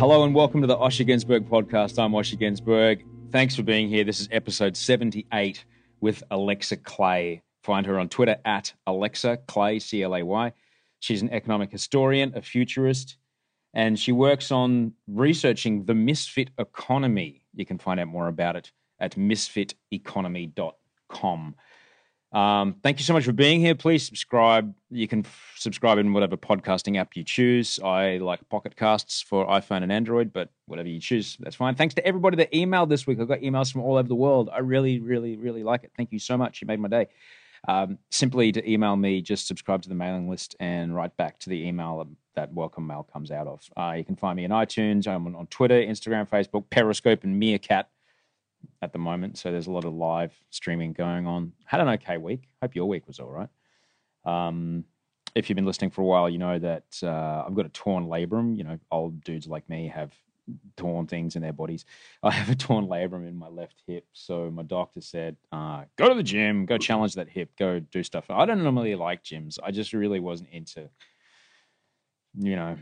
Hello and welcome to the Osher Günsberg podcast. I'm Osher Günsberg. Thanks for being here. This is episode 78 with Alexa Clay. Find her on Twitter at Alexa Clay, C L A Y. She's an economic historian, a futurist, and she works on researching the misfit economy. You can find out more about it at misfiteconomy.com. Um, thank you so much for being here. Please subscribe. You can f- subscribe in whatever podcasting app you choose. I like Pocket Casts for iPhone and Android, but whatever you choose, that's fine. Thanks to everybody that emailed this week. I got emails from all over the world. I really, really, really like it. Thank you so much. You made my day. Um, simply to email me, just subscribe to the mailing list and write back to the email that welcome mail comes out of. Uh, you can find me on iTunes. I'm on, on Twitter, Instagram, Facebook, Periscope, and Meerkat at the moment. So there's a lot of live streaming going on. Had an okay week. Hope your week was all right. Um, if you've been listening for a while, you know that uh, I've got a torn labrum. You know, old dudes like me have torn things in their bodies. I have a torn labrum in my left hip. So my doctor said, uh, go to the gym, go challenge that hip, go do stuff. I don't normally like gyms. I just really wasn't into, you know,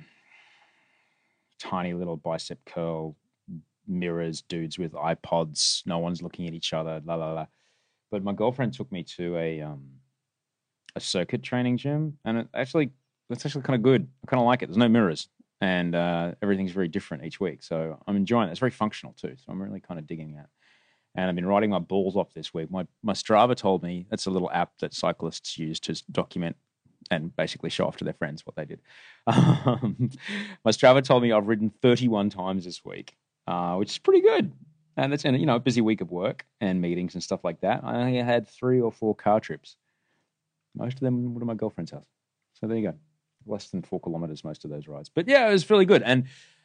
tiny little bicep curl mirrors, dudes with iPods, no one's looking at each other, la la la. But my girlfriend took me to a um, a circuit training gym, and it actually that's actually kind of good. I kind of like it. There's no mirrors, and uh, everything's very different each week. So I'm enjoying it. It's very functional too. So I'm really kind of digging that. And I've been riding my balls off this week. My my Strava told me that's a little app that cyclists use to document and basically show off to their friends what they did. Um, my Strava told me I've ridden 31 times this week, uh, which is pretty good. And that's in you know a busy week of work and meetings and stuff like that. I only had three or four car trips. Most of them were to my girlfriend's house. So there you go. Less than four kilometers most of those rides. But yeah, it was really good. And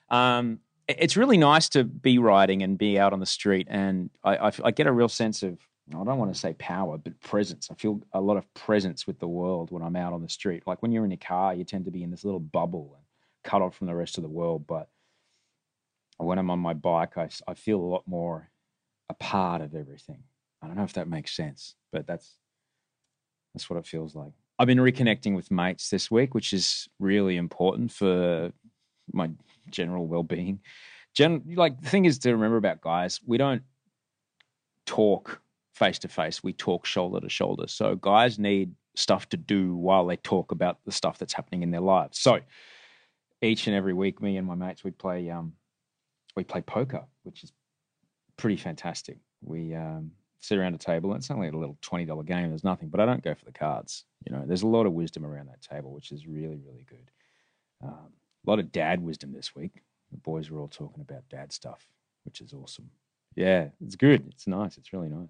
um, it's really nice to be riding and be out on the street. And I, I, I get a real sense of I don't want to say power, but presence. I feel a lot of presence with the world when I'm out on the street. Like when you're in your car, you tend to be in this little bubble and cut off from the rest of the world. But when I'm on my bike, I, I feel a lot more a part of everything. I don't know if that makes sense, but that's that's what it feels like. I've been reconnecting with mates this week, which is really important for my general well-being. Gen- like the thing is to remember about guys, we don't talk face to face. We talk shoulder to shoulder. So guys need stuff to do while they talk about the stuff that's happening in their lives. So each and every week, me and my mates we play um, we play poker, which is pretty fantastic. We um, sit around a table, it's only a little twenty dollar game. There's nothing, but I don't go for the cards. You know, there's a lot of wisdom around that table, which is really really good. Um, a lot of dad wisdom this week. The boys were all talking about dad stuff, which is awesome. Yeah, it's good. It's nice. It's really nice.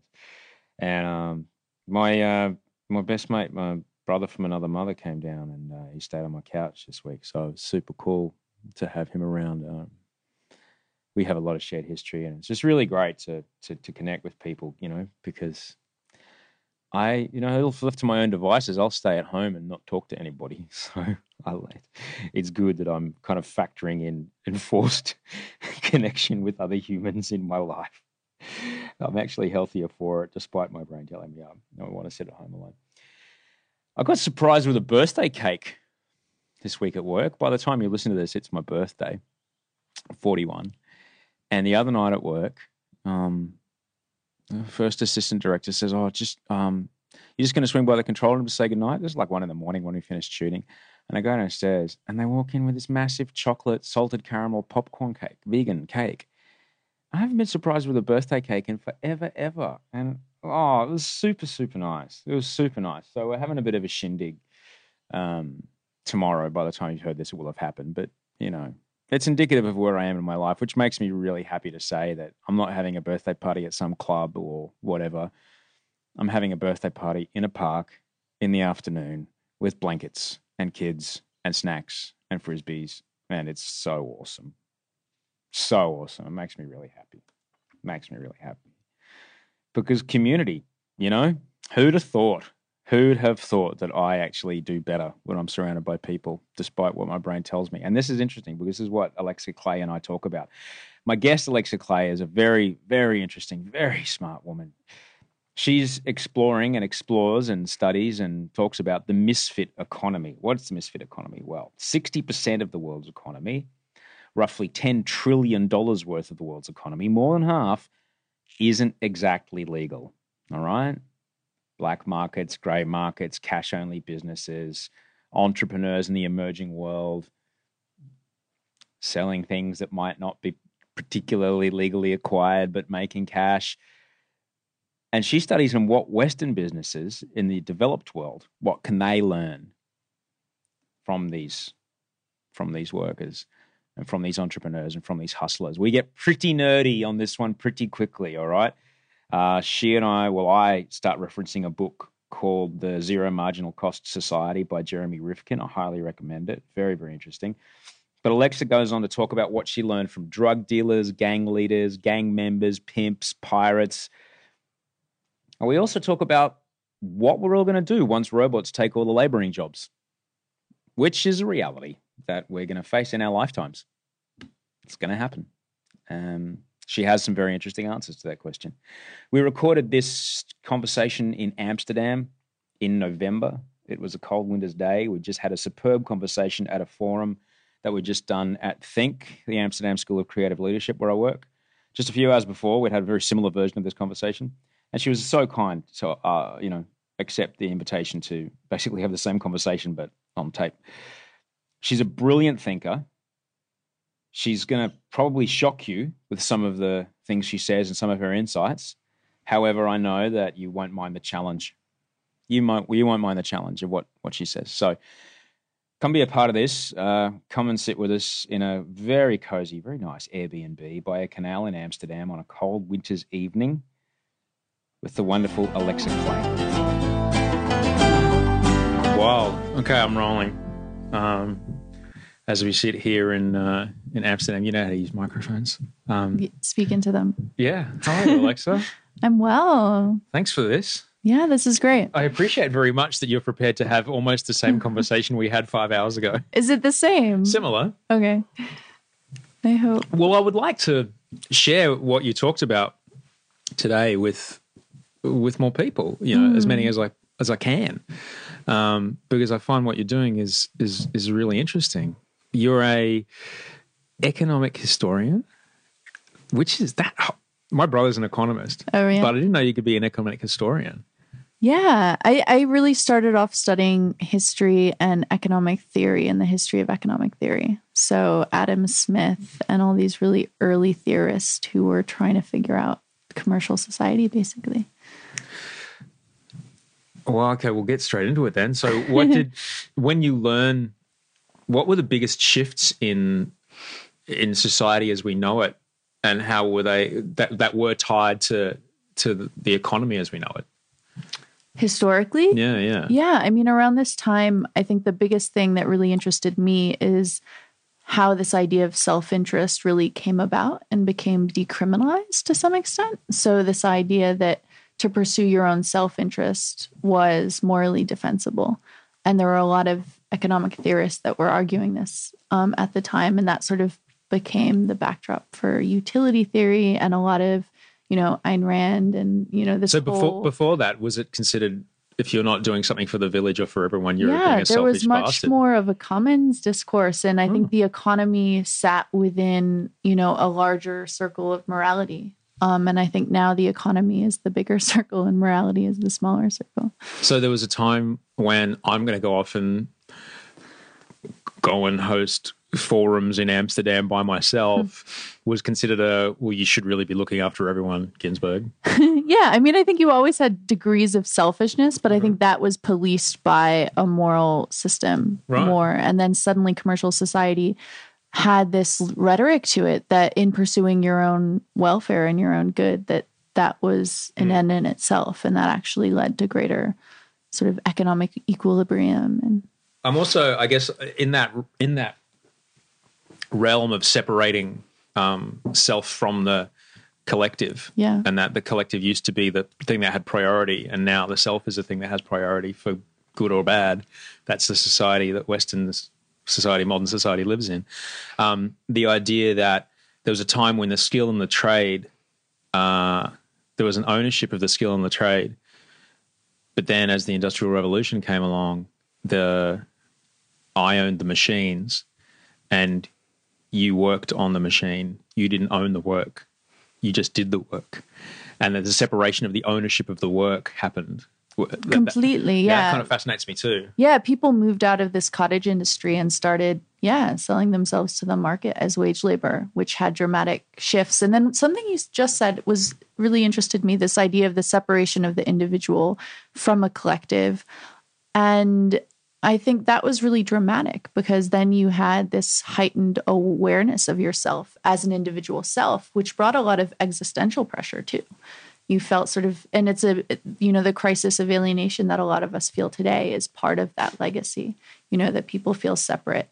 And um, my uh, my best mate, my brother from another mother, came down and uh, he stayed on my couch this week. So it was super cool to have him around. Um, we have a lot of shared history, and it's just really great to to, to connect with people, you know, because I, you know, left to my own devices, I'll stay at home and not talk to anybody. So I, it's good that I'm kind of factoring in enforced connection with other humans in my life. I'm actually healthier for it, despite my brain telling me I want to sit at home alone. I got surprised with a birthday cake this week at work. By the time you listen to this, it's my birthday, 41. And the other night at work, um, the first assistant director says, "Oh, just um, you're just going to swing by the control room to say goodnight." This is like one in the morning when we finished shooting, and I go downstairs and they walk in with this massive chocolate salted caramel popcorn cake, vegan cake. I haven't been surprised with a birthday cake in forever, ever, and oh, it was super, super nice. It was super nice. So we're having a bit of a shindig um, tomorrow. By the time you've heard this, it will have happened. But you know, it's indicative of where I am in my life, which makes me really happy to say that I'm not having a birthday party at some club or whatever. I'm having a birthday party in a park in the afternoon with blankets and kids and snacks and frisbees. And it's so awesome. So awesome. It makes me really happy. Makes me really happy. Because community, you know, who'd have thought Who'd have thought that I actually do better when I'm surrounded by people, despite what my brain tells me? And this is interesting because this is what Alexa Clay and I talk about. My guest, Alexa Clay, is a very, very interesting, very smart woman. She's exploring and explores and studies and talks about the misfit economy. What's the misfit economy? Well, 60% of the world's economy, roughly $10 trillion worth of the world's economy, more than half, isn't exactly legal. All right? Black markets, grey markets, cash only businesses, entrepreneurs in the emerging world selling things that might not be particularly legally acquired but making cash. And she studies in what Western businesses in the developed world, what can they learn from these from these workers and from these entrepreneurs and from these hustlers. We get pretty nerdy on this one pretty quickly, all right? Uh, she and I, well, I start referencing a book called The Zero Marginal Cost Society by Jeremy Rifkin. I highly recommend it. Very, very interesting. But Alexa goes on to talk about what she learned from drug dealers, gang leaders, gang members, pimps, pirates. And we also talk about what we're all going to do once robots take all the laboring jobs, which is a reality that we're going to face in our lifetimes. It's going to happen. Um, she has some very interesting answers to that question. We recorded this conversation in Amsterdam in November. It was a cold winter's day. We just had a superb conversation at a forum that we'd just done at Think, the Amsterdam School of Creative Leadership, where I work. Just a few hours before, we'd had a very similar version of this conversation. And she was so kind to, uh, you know, accept the invitation to basically have the same conversation, but on tape. She's a brilliant thinker she's going to probably shock you with some of the things she says and some of her insights. However, I know that you won't mind the challenge. You might you won't mind the challenge of what what she says. So come be a part of this. Uh, come and sit with us in a very cozy, very nice Airbnb by a canal in Amsterdam on a cold winter's evening with the wonderful Alexa Clay. Wow. Okay, I'm rolling. Um, as we sit here in uh, in Amsterdam, you know how to use microphones. Um, Speak into them. Yeah. Hello, Alexa. I'm well. Thanks for this. Yeah, this is great. I appreciate very much that you're prepared to have almost the same conversation we had five hours ago. Is it the same? Similar. Okay. I hope. Well, I would like to share what you talked about today with with more people. You know, mm. as many as I as I can, um, because I find what you're doing is is is really interesting you're a economic historian, which is that. My brother's an economist, oh, yeah? but I didn't know you could be an economic historian. Yeah, I, I really started off studying history and economic theory and the history of economic theory. So, Adam Smith and all these really early theorists who were trying to figure out commercial society, basically. Well, okay, we'll get straight into it then. So, what did, when you learn what were the biggest shifts in in society as we know it, and how were they that that were tied to to the economy as we know it? Historically, yeah, yeah, yeah. I mean, around this time, I think the biggest thing that really interested me is how this idea of self interest really came about and became decriminalized to some extent. So, this idea that to pursue your own self interest was morally defensible. And there were a lot of economic theorists that were arguing this um, at the time. And that sort of became the backdrop for utility theory and a lot of, you know, Ayn Rand and, you know, this. So before whole, before that, was it considered if you're not doing something for the village or for everyone, you're yeah, being a there was much bastard? more of a commons discourse, and I think the economy sat within you know a larger circle of morality. Um, and I think now the economy is the bigger circle, and morality is the smaller circle. So there was a time when I'm going to go off and go and host forums in Amsterdam by myself was considered a well you should really be looking after everyone Günsberg. yeah, I mean, I think you always had degrees of selfishness, but I think mm-hmm. that was policed by a moral system Right. more. And then suddenly commercial society had this rhetoric to it that in pursuing your own welfare and your own good, that that was an mm. end in itself. And that actually led to greater sort of economic equilibrium. And I'm also I guess in that in that realm of separating um, self from the collective. Yeah. And that the collective used to be the thing that had priority and now the self is the thing that has priority for good or bad. That's the society that Western society, modern society lives in. Um, the idea that there was a time when the skill and the trade, uh, there was an ownership of the skill and the trade. But then as the Industrial Revolution came along, the I owned the machines and you worked on the machine. You didn't own the work. You just did the work. And the separation of the ownership of the work happened. That- that- completely, That yeah. kind of fascinates me too. Yeah, people moved out of this cottage industry and started, yeah, selling themselves to the market as wage labor, which had dramatic shifts. And then something you just said was really interested me this idea of the separation of the individual from a collective. And I think that was really dramatic because then you had this heightened awareness of yourself as an individual self, which brought a lot of existential pressure too. You felt sort of and it's a you know the crisis of alienation that a lot of us feel today is part of that legacy you know that people feel separate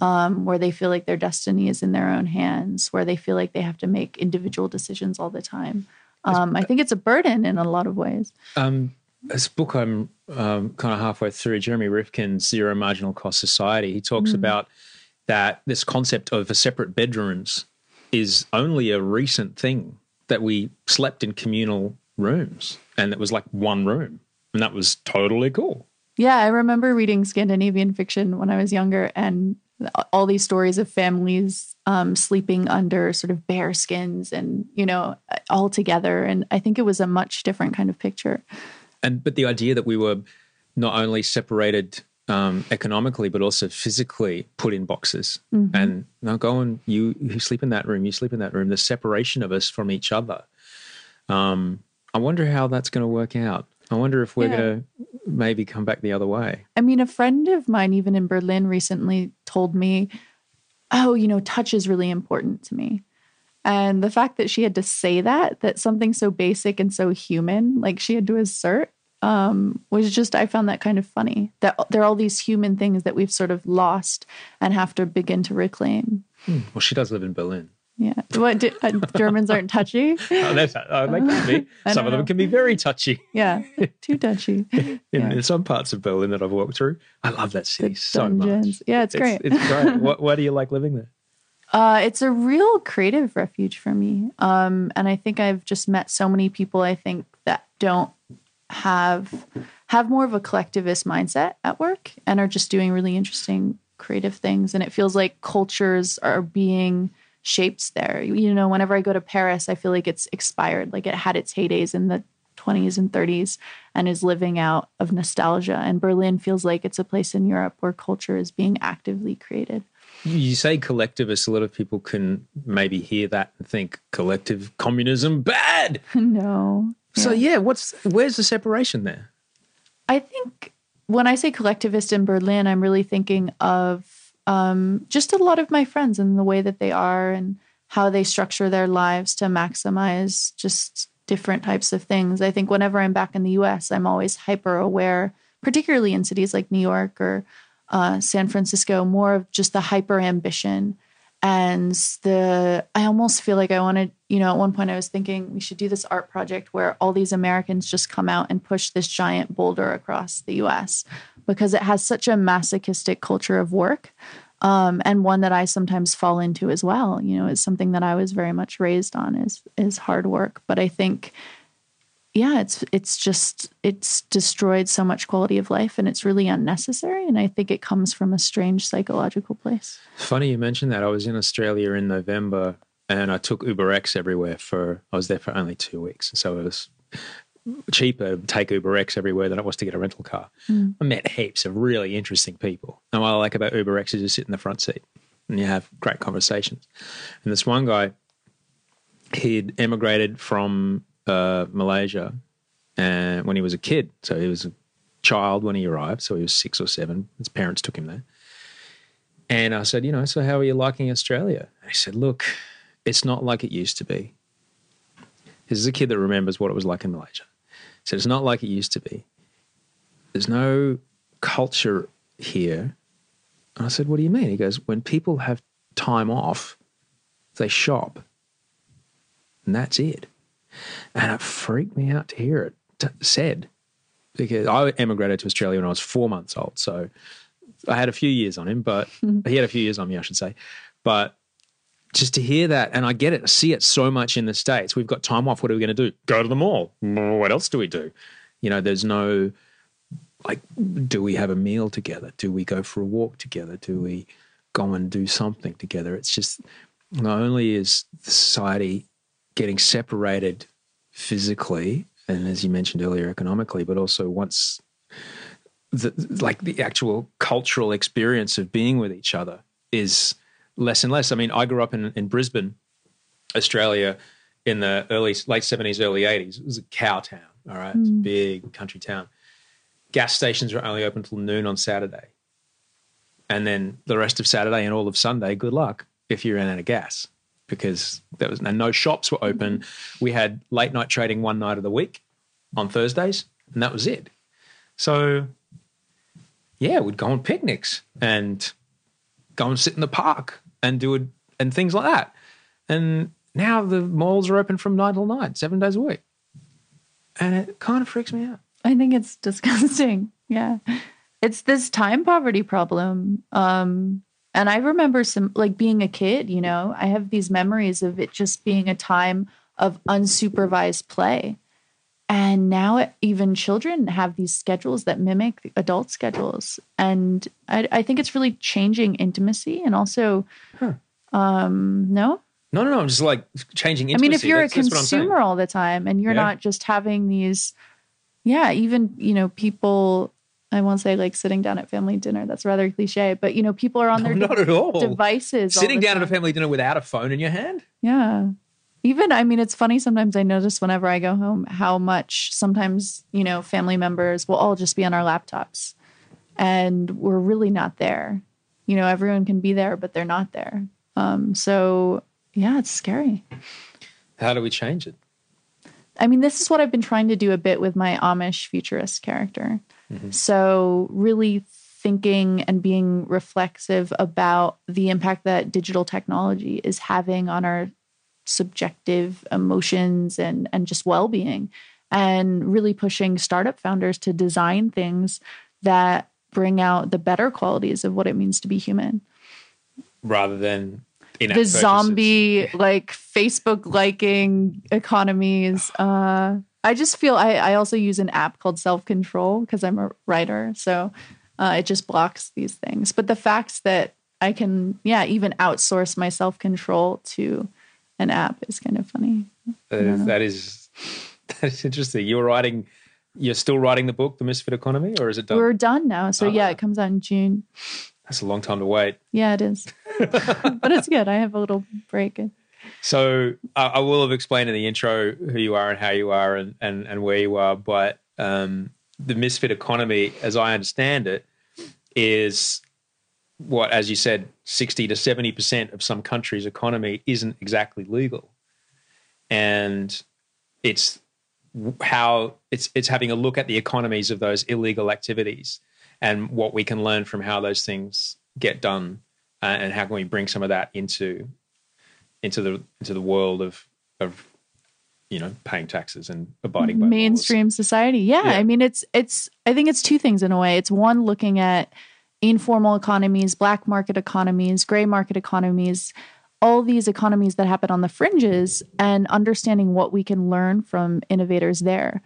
um, where they feel like their destiny is in their own hands where they feel like they have to make individual decisions all the time. Um, i think it's a burden in a lot of ways. Um, this book I'm um, kind of halfway through, Jeremy Rifkin's Zero Marginal Cost Society, he talks about that this concept of a separate bedrooms is only a recent thing that we slept in communal rooms and it was like one room and that was totally cool. Yeah, I remember reading Scandinavian fiction when I was younger and all these stories of families um, sleeping under sort of bear skins and, you know, all together. And I think it was a much different kind of picture. And but the idea that we were not only separated um, economically but also physically put in boxes. And now go and you you sleep in that room you sleep in that room the separation of us from each other. Um, i wonder how that's going to work out. I wonder if we're Yeah. going to maybe come back the other way. I mean, a friend of mine, even in Berlin, recently told me, Oh, you know, touch is really important to me. And the fact that she had to say that, that something so basic and so human, like she had to assert, um, was just, I found that kind of funny. That there are all these human things that we've sort of lost and have to begin to reclaim. well she does live in berlin Yeah. What do, uh, Germans aren't touchy? oh, oh, they can be some of them know. can be very touchy Yeah. Too touchy. in, Yeah. in some parts of berlin that i've walked through i love that city The so much dungeons. Yeah, it's great. it's, great what, why do you like living there Uh, it's a real creative refuge for me. Um, and I think I've just met so many people I think that don't have have more of a collectivist mindset at work and are just doing really interesting creative things. And it feels like cultures are being shaped there. You know, whenever I go to Paris, I feel like it's expired. Like it had its heydays in the 20s and 30s and is living out of nostalgia. And Berlin feels like it's a place in Europe where culture is being actively created. You say collectivist, a lot of people can maybe hear that and think collective communism bad. no. So yeah, what's where's the separation there? I think when I say collectivist in Berlin, I'm really thinking of um, just a lot of my friends and the way that they are and how they structure their lives to maximize just different types of things. I think whenever I'm back in the US, I'm always hyper aware, particularly in cities like New York or uh, San Francisco, more of just the hyper ambition and the I almost feel like I wanted, you know, at one point I was thinking we should do this art project where all these Americans just come out and push this giant boulder across the US because it has such a masochistic culture of work. Um, and one that I sometimes fall into as well. You know, is something that I was very much raised on is is hard work. But I think yeah, it's it's just it's destroyed so much quality of life and it's really unnecessary. And I think it comes from a strange psychological place. Funny you mentioned that. I was in Australia in November and I took UberX everywhere for I was there for only two weeks. So it was cheaper to take UberX everywhere than it was to get a rental car. Mm. I met heaps of really interesting people. And what I like about UberX is you sit in the front seat and you have great conversations. And this one guy, he'd emigrated from uh, Malaysia and when he was a kid. So he was a child when he arrived. So he was six or seven. His parents took him there. And I said, you know, so how are you liking Australia? And he said, look, it's not like it used to be. This is a kid that remembers what it was like in Malaysia. He said, it's not like it used to be. There's no culture here. And I said, what do you mean? He goes, when people have time off, they shop. And that's it. And it freaked me out to hear it t- said because I emigrated to Australia when I was four months old. So I had a few years on him, but he had a few years on me, I should say. But just to hear that, and I get it, I see it so much in the States. We've got time off. What are we going to do? Go to the mall. What else do we do? You know, there's no, like, do we have a meal together? Do we go for a walk together? Do we go and do something together? It's just, not only is society getting separated physically and as you mentioned earlier economically but also once the like the actual cultural experience of being with each other is less and less. I mean i grew up in, in brisbane australia in the early late 70s early 80s it was a cow town all right? Mm. it's a big country town. Gas stations were only open till noon on saturday. And then the rest of saturday and all of sunday good luck if you ran out of gas because there was and no shops were open. We had late night trading one night of the week on Thursdays, and that was it. So, yeah, we'd go on picnics and go and sit in the park and do it and things like that. And now the malls are open from nine till nine, seven days a week, and it kind of freaks me out. I think it's disgusting. Yeah, it's this time poverty problem. Um, and I remember some like being a kid, you know, I have these memories of it just being a time of unsupervised play. And now even children have these schedules that mimic adult schedules. And I, I think it's really changing intimacy and also, huh. um, no? No, no, no. I'm just like changing intimacy. I mean, if you're that's, a consumer all the time and you're yeah. not just having these, yeah, even, you know, people I won't say like sitting down at family dinner. That's rather cliche, but you know, people are on their no, not at all. devices. Sitting down time. at a family dinner without a phone in your hand. Yeah. Even, I mean, it's funny sometimes I notice whenever I go home how much sometimes, you know, family members will all just be on our laptops and we're really not there. You know, everyone can be there, but they're not there. Um, so, yeah, it's scary. How do we change it? I mean, this is what I've been trying to do a bit with my Amish futurist character. Mm-hmm. So, really thinking and being reflexive about the impact that digital technology is having on our subjective emotions and and just well-being and really pushing startup founders to design things that bring out the better qualities of what it means to be human rather than the zombie like facebook liking economies uh I just feel I, I also use an app called Self Control because I'm a writer. So uh, it just blocks these things. But the fact that I can, yeah, even outsource my self control to an app is kind of funny. That is, that is, that is interesting. You're writing, you're still writing the book, The Misfit Economy, or is it done? We're done now. So yeah, ah. it comes out in June. That's a long time to wait. Yeah, it is. but it's good. I have a little break. So uh, I will have explained in the intro who you are and how you are and, and, and where you are, but um, the misfit economy, as I understand it, is what, as you said, 60 to 70% of some country's economy isn't exactly legal. And it's how it's it's having a look at the economies of those illegal activities and what we can learn from how those things get done, uh, and how can we bring some of that into into the into the world of of you know paying taxes and abiding by laws. mainstream society. Yeah, Yeah. I mean it's it's I think it's two things in a way. It's one looking at informal economies, black market economies, gray market economies, all these economies that happen on the fringes and understanding what we can learn from innovators there.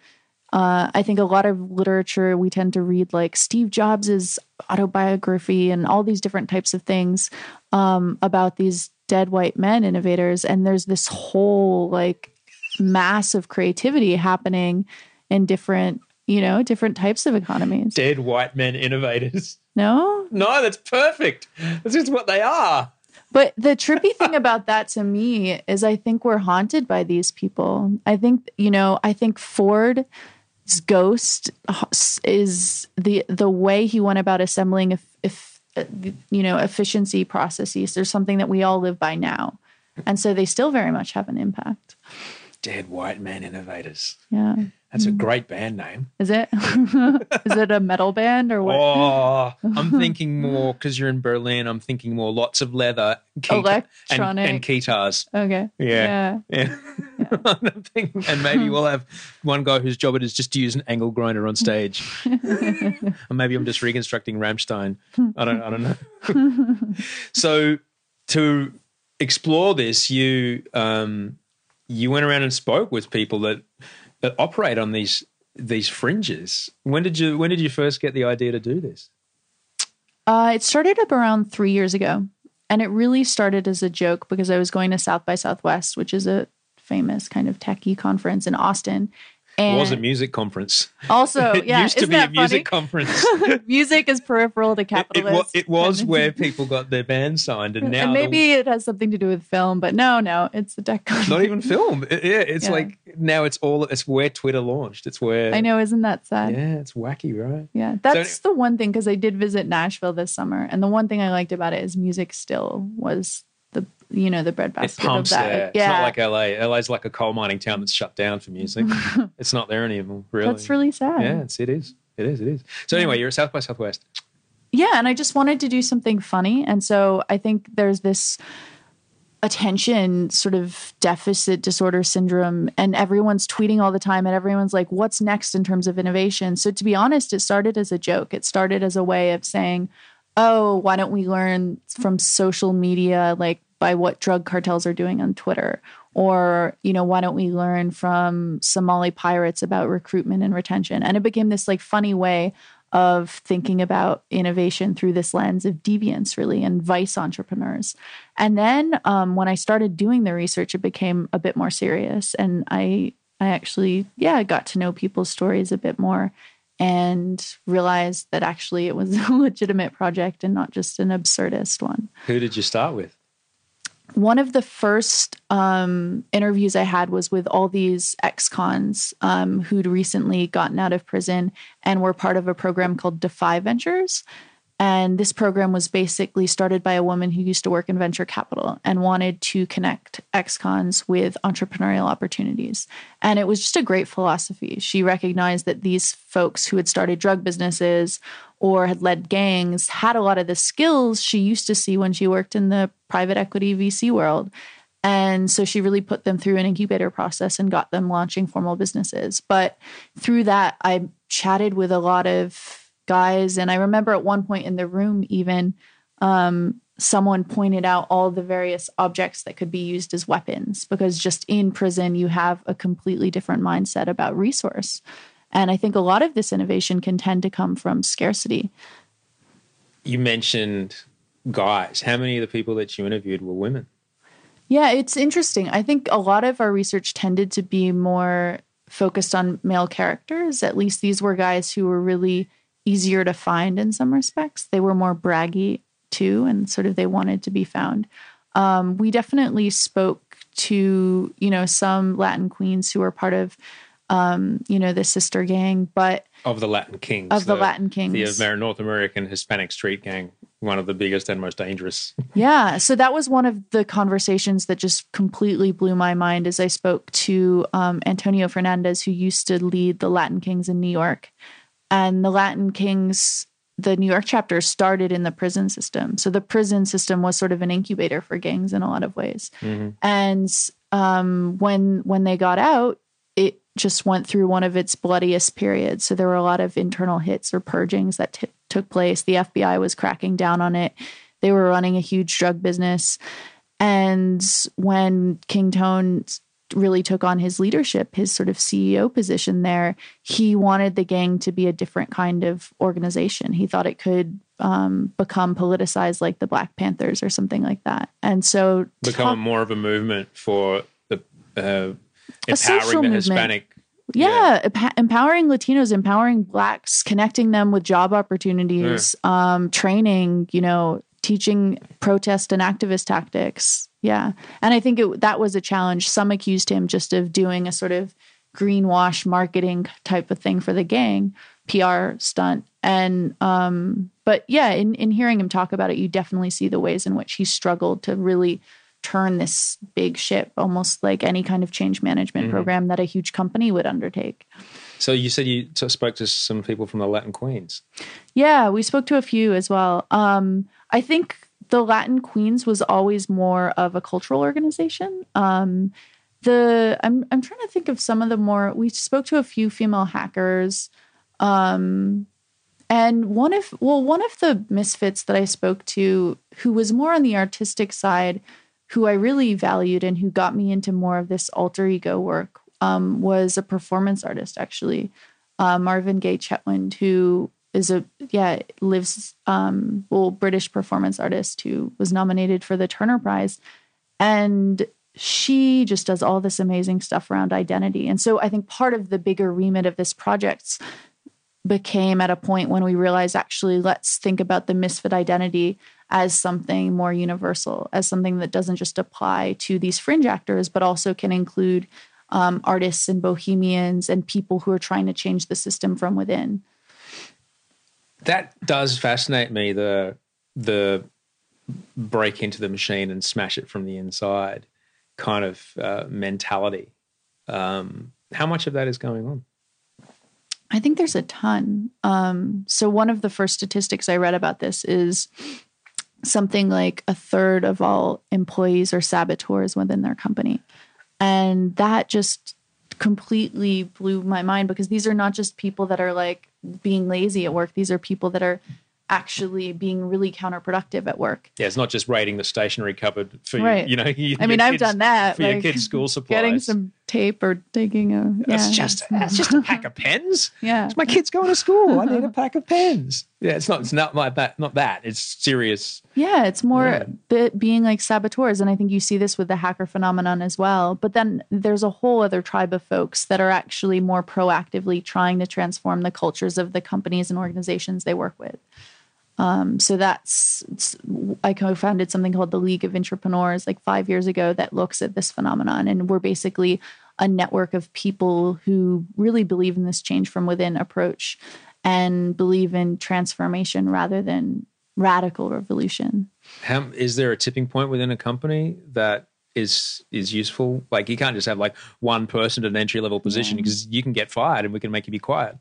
Uh, I think a lot of literature we tend to read like Steve Jobs' autobiography and all these different types of things um, about these dead white men innovators. And there's this whole like mass of creativity happening in different, you know, different types of economies. dead white men innovators. No? No, that's perfect. That's just what they are. But the trippy thing about that to me is I think we're haunted by these people. I think, you know, I think Ford's ghost is the the way he went about assembling if if Uh, you know efficiency processes. There's something that we all live by now. And so they still very much have an impact. Dead white man innovators. Yeah. That's a mm. great band name. Is it? is it a metal band or what? Oh, I'm thinking more because you're in Berlin. I'm thinking more lots of leather, keyta- Electronic. and, and guitars. Okay. Yeah. Yeah. I'm thinking- and maybe we'll have one guy whose job it is just to use an angle grinder on stage. or maybe I'm just reconstructing Rammstein. I don't. I don't know. so to explore this, you um, you went around and spoke with people that that operate on these these fringes. When did you when did you first get the idea to do this? Uh, it started up around three years ago. And it really started as a joke because I was going to South by Southwest, which is a famous kind of techie conference in Austin. And It was a music conference. also, it yeah, used to be a that music conference. music is peripheral to It, it, it was where people got their band signed, and now and the- maybe it has something to do with film, but no, no, it's the tech conference. not even film. It- yeah, it's Yeah. like now it's all. It's where Twitter launched. It's where I know, isn't that sad? Yeah, it's wacky, right? Yeah, that's the one thing because I did visit Nashville this summer, and the one thing I liked about it is music still was the you know the It breadbasket pumps of that. there. It's not like LA. LA's like a coal mining town that's shut down for music. it's not there anymore. Really, that's really sad. yeah. It's it is. It is. It is. So anyway, you're at South by Southwest. Yeah, and I just wanted to do something funny, and so I think there's this attention sort of deficit disorder syndrome and everyone's tweeting all the time and everyone's like what's next in terms of innovation so to be honest it started as a joke it started as a way of saying oh why don't we learn from social media like by what drug cartels are doing on twitter or you know why don't we learn from somali pirates about recruitment and retention and it became this like funny way of thinking about innovation through this lens of deviance, really, and vice entrepreneurs. And then um, when I started doing the research, it became a bit more serious, and I I actually yeah got to know people's stories a bit more and realized that actually it was a legitimate project and not just an absurdist one Who did you start with? One of the first um, interviews I had was with all these ex cons um, who'd recently gotten out of prison and were part of a program called Defy Ventures. And this program was basically started by a woman who used to work in venture capital and wanted to connect ex cons with entrepreneurial opportunities. And it was just a great philosophy. She recognized that these folks who had started drug businesses or had led gangs had a lot of the skills she used to see when she worked in the private equity VC world. And so she really put them through an incubator process and got them launching formal businesses. But through that, I chatted with a lot of guys. And I remember at one point in the room, even um, someone pointed out all the various objects that could be used as weapons because just in prison, you have a completely different mindset about resource. And I think a lot of this innovation can tend to come from scarcity. You mentioned guys. How many of the people that you interviewed were women? Yeah, it's interesting. I think a lot of our research tended to be more focused on male characters. At least these were guys who were really easier to find in some respects. They were more braggy too, and sort of they wanted to be found. Um, we definitely spoke to you know some Latin queens who were part of um, you know the sister gang, but Of the Latin Kings. Of the Latin Kings. The North American Hispanic street gang, one of the biggest and most dangerous. Yeah. So that was one of the conversations that just completely blew my mind as I spoke to um, Antonio Fernandez, who used to lead the Latin Kings in New York. And the Latin Kings the New York chapter started in the prison system. So the prison system was sort of an incubator for gangs in a lot of ways. And um, when when they got out, just went through one of its bloodiest periods. So there were a lot of internal hits or purgings that t- took place. The FBI was cracking down on it. They were running a huge drug business. And when King Tone really took on his leadership, his sort of CEO position there, he wanted the gang to be a different kind of organization. He thought it could um, become politicized like the Black Panthers or something like that. And so, Become talk- more of a movement for the uh, empowering the movement. Hispanic. yeah, empa- empowering Latinos, empowering Blacks, connecting them with job opportunities, um, training, you know, teaching protest and activist tactics. Yeah, and I think it, that was a challenge. Some accused him just of doing a sort of greenwash marketing type of thing for the gang, PR stunt. And um, but yeah, in in hearing him talk about it, you definitely see the ways in which he struggled to really turn this big ship, almost like any kind of change management program that a huge company would undertake. So you said you spoke to some people from the Latin Queens. Yeah, we spoke to a few as well. Um, I think the Latin Queens was always more of a cultural organization. Um, the I'm I'm trying to think of some of the more we spoke to a few female hackers. Um, and one of well, one of the misfits that I spoke to who was more on the artistic side, who I really valued and who got me into more of this alter ego work, um, was a performance artist actually, uh, Marvin Gaye Chetwynd, who is a yeah lives um, well British performance artist who was nominated for the Turner Prize, and she just does all this amazing stuff around identity. And so I think part of the bigger remit of this project became at a point when we realized actually let's think about the misfit identity as something more universal, as something that doesn't just apply to these fringe actors, but also can include um, artists and bohemians and people who are trying to change the system from within. That does fascinate me. The the break into the machine and smash it from the inside kind of uh, mentality. Um, how much of that is going on? I think there's a ton. Um, so one of the first statistics I read about this is something like a third of all employees are saboteurs within their company. And that just completely blew my mind because these are not just people that are like being lazy at work. These are people that are actually being really counterproductive at work. Yeah, it's not just raiding the stationery cupboard for Right. you. You know, you, I mean, your I've kids- done that. for your kids' school supplies. Getting some tape or taking a. That's yeah. just that's just a pack of pens. Yeah. it's my kid's going to school. I need a pack of pens. Yeah, it's not. It's not like that. Not that. It's serious. Yeah, it's more Yeah. being like saboteurs. And I think you see this with the hacker phenomenon as well. But then there's a whole other tribe of folks that are actually more proactively trying to transform the cultures of the companies and organizations they work with. Um, so that's, I co founded something called the League of Intrapreneurs like five years ago that looks at this phenomenon. And we're basically a network of people who really believe in this change from within approach and believe in transformation rather than radical revolution. How, is there a tipping point within a company that is is useful? Like you can't just have like one person at an entry level position because you can get fired and we can make you be quiet.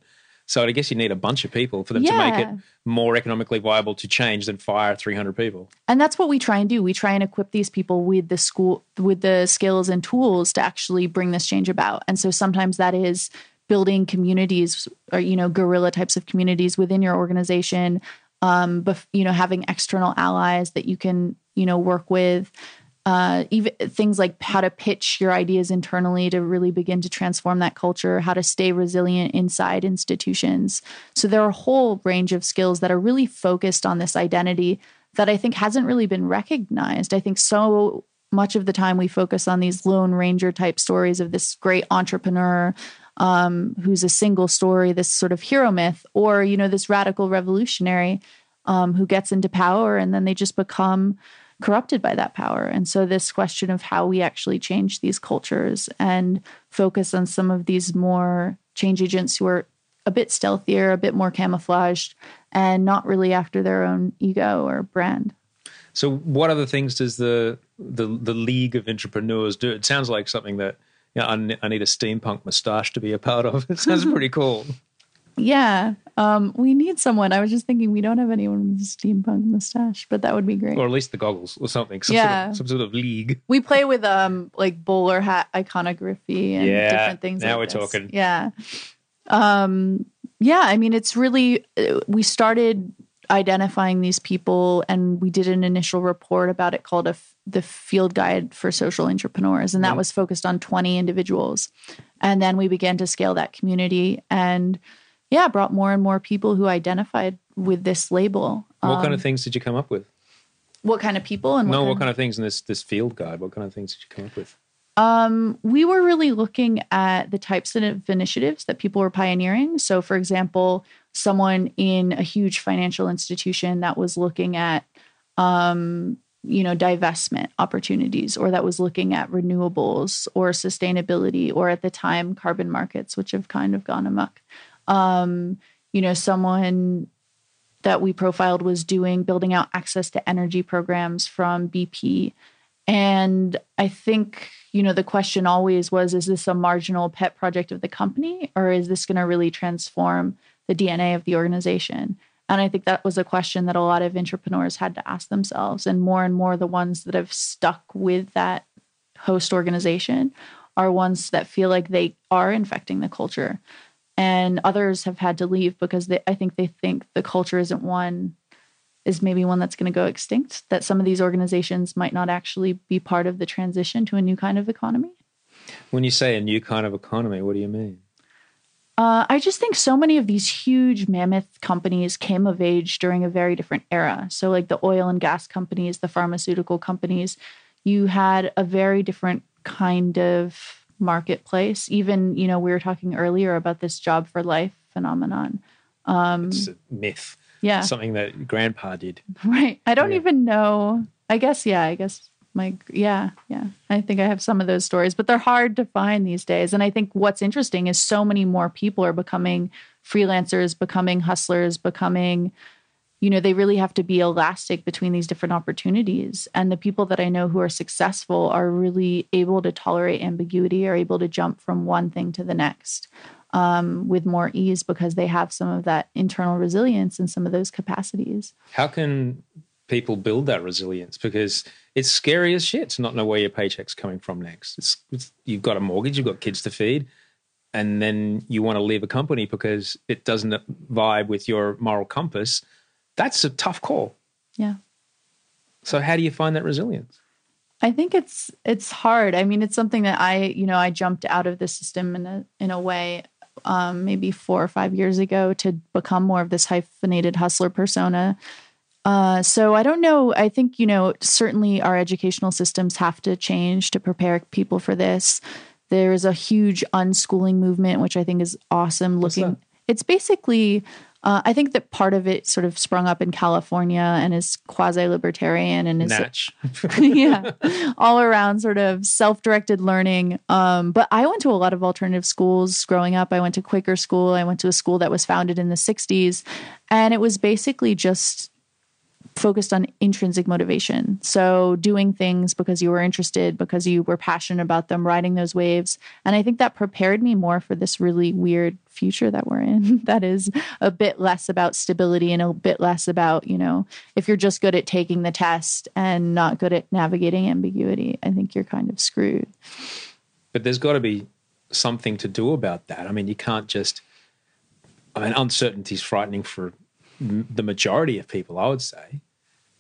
So I guess you need a bunch of people for them to make it more economically viable to change than fire 300 people. and that's what we try and do. We try and equip these people with the school with the skills and tools to actually bring this change about. And so sometimes that is building communities or you know guerrilla types of communities within your organization um but you know having external allies that you can you know work with uh, even things like how to pitch your ideas internally to really begin to transform that culture, how to stay resilient inside institutions. So there are a whole range of skills that are really focused on this identity that I think hasn't really been recognized. I think so much of the time we focus on these lone ranger type stories of this great entrepreneur um, who's a single story, this sort of hero myth, or you know this radical revolutionary um, who gets into power and then they just become corrupted by that power. And so, this question of how we actually change these cultures and focus on some of these more change agents who are a bit stealthier, a bit more camouflaged, and not really after their own ego or brand. So, what other things does the the the League of Intrapreneurs do? It sounds like something that you know, I, I need a steampunk mustache to be a part of. It sounds pretty cool. Yeah. Um, we need someone. I was just thinking we don't have anyone with a steampunk mustache, but that would be great. or at least the goggles or something. Some Yeah. sort of, some sort of league. We play with um like bowler hat iconography and Yeah, different things. now like we're this. talking. Yeah. Um yeah, I mean it's really uh, we started identifying these people and we did an initial report about it called a f- the field guide for social intrapreneurs and that Mm. was focused on 20 individuals. And then we began to scale that community and yeah, brought more and more people who identified with this label. What kind Um, of things did you come up with? what kind of people and no, kind what kind of things in this this field guide? What kind of things did you come up with? Um, we were really looking at the types of initiatives that people were pioneering. So, for example, someone in a huge financial institution that was looking at, um, you know, divestment opportunities, or that was looking at renewables or sustainability, or at the time carbon markets, which have kind of gone amok. Um, you know, someone that we profiled was doing building out access to energy programs from BP and I think, you know, the question always was is this a marginal pet project of the company or is this going to really transform the DNA of the organization? And I think that was a question that a lot of intrapreneurs had to ask themselves. And more and more, the ones that have stuck with that host organization are ones that feel like they are infecting the culture. And others have had to leave because they, I think they think the culture isn't one is maybe one that's going to go extinct, that some of these organizations might not actually be part of the transition to a new kind of economy. When you say a new kind of economy, what do you mean? Uh, I just think so many of these huge mammoth companies came of age during a very different era. So, like the oil and gas companies, the pharmaceutical companies, you had a very different kind of marketplace. Even, you know, we were talking earlier about this job for life phenomenon. Um, It's a myth. yeah. Something that grandpa did. Right. I don't Yeah. even know. I guess, yeah, I guess my, yeah, yeah. I think I have some of those stories, but they're hard to find these days. And I think what's interesting is so many more people are becoming freelancers, becoming hustlers, becoming, you know, they really have to be elastic between these different opportunities. And the people that I know who are successful are really able to tolerate ambiguity, are able to jump from one thing to the next. Um, with more ease because they have some of that internal resilience and some of those capacities. How can people build that resilience? Because it's scary as shit to not know where your paycheck's coming from next. It's, it's you've got a mortgage, you've got kids to feed, and then you want to leave a company because it doesn't vibe with your moral compass. That's a tough call. Yeah. So how do you find that resilience? I think it's it's hard. I mean, it's something that I, you know, I jumped out of the system in a in a way um maybe 4 or 5 years ago to become more of this hyphenated hustler persona. Uh so I don't know, I think, you know, certainly our educational systems have to change to prepare people for this. There is a huge unschooling movement which I think is awesome looking it's basically uh, I think that part of it sort of sprung up in California and is quasi libertarian and is yeah all around sort of self-directed learning. Um, but i went to a lot of alternative schools growing up. I went to quaker school. I went to a school that was founded in the 60s and it was basically just focused on intrinsic motivation so doing things because you were interested because you were passionate about them riding those waves and i think that prepared me more for this really weird future that we're in that is a bit less about stability and a bit less about you know if you're just good at taking the test and not good at navigating ambiguity i think you're kind of screwed But there's got to be something to do about that. I mean, you can't just. I mean, uncertainty is frightening for the majority of people, I would say.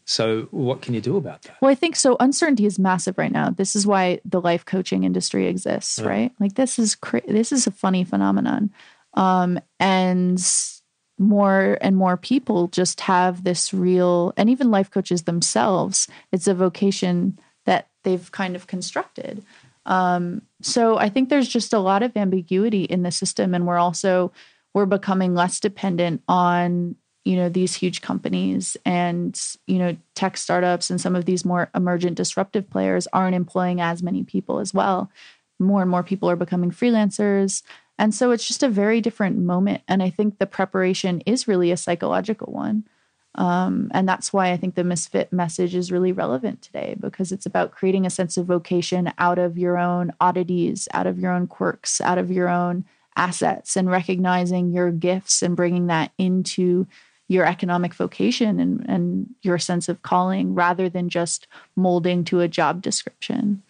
So, what can you do about that? Well, I think so. Uncertainty is massive right now. This is why the life coaching industry exists, Yeah. right? Like this is cra- this is a funny phenomenon, um, and more and more people just have this real, and even life coaches themselves. It's a vocation that they've kind of constructed. Um, so I think there's just a lot of ambiguity in the system, and we're also we're becoming less dependent on you know these huge companies and you know tech startups and some of these more emergent disruptive players aren't employing as many people as well. More and more people are becoming freelancers. And so it's just a very different moment. And i think the preparation is really a psychological one. Um, and that's why i think the misfit message is really relevant today because it's about creating a sense of vocation out of your own oddities out of your own quirks out of your own assets and recognizing your gifts and bringing that into your economic vocation and, and your sense of calling rather than just molding to a job description.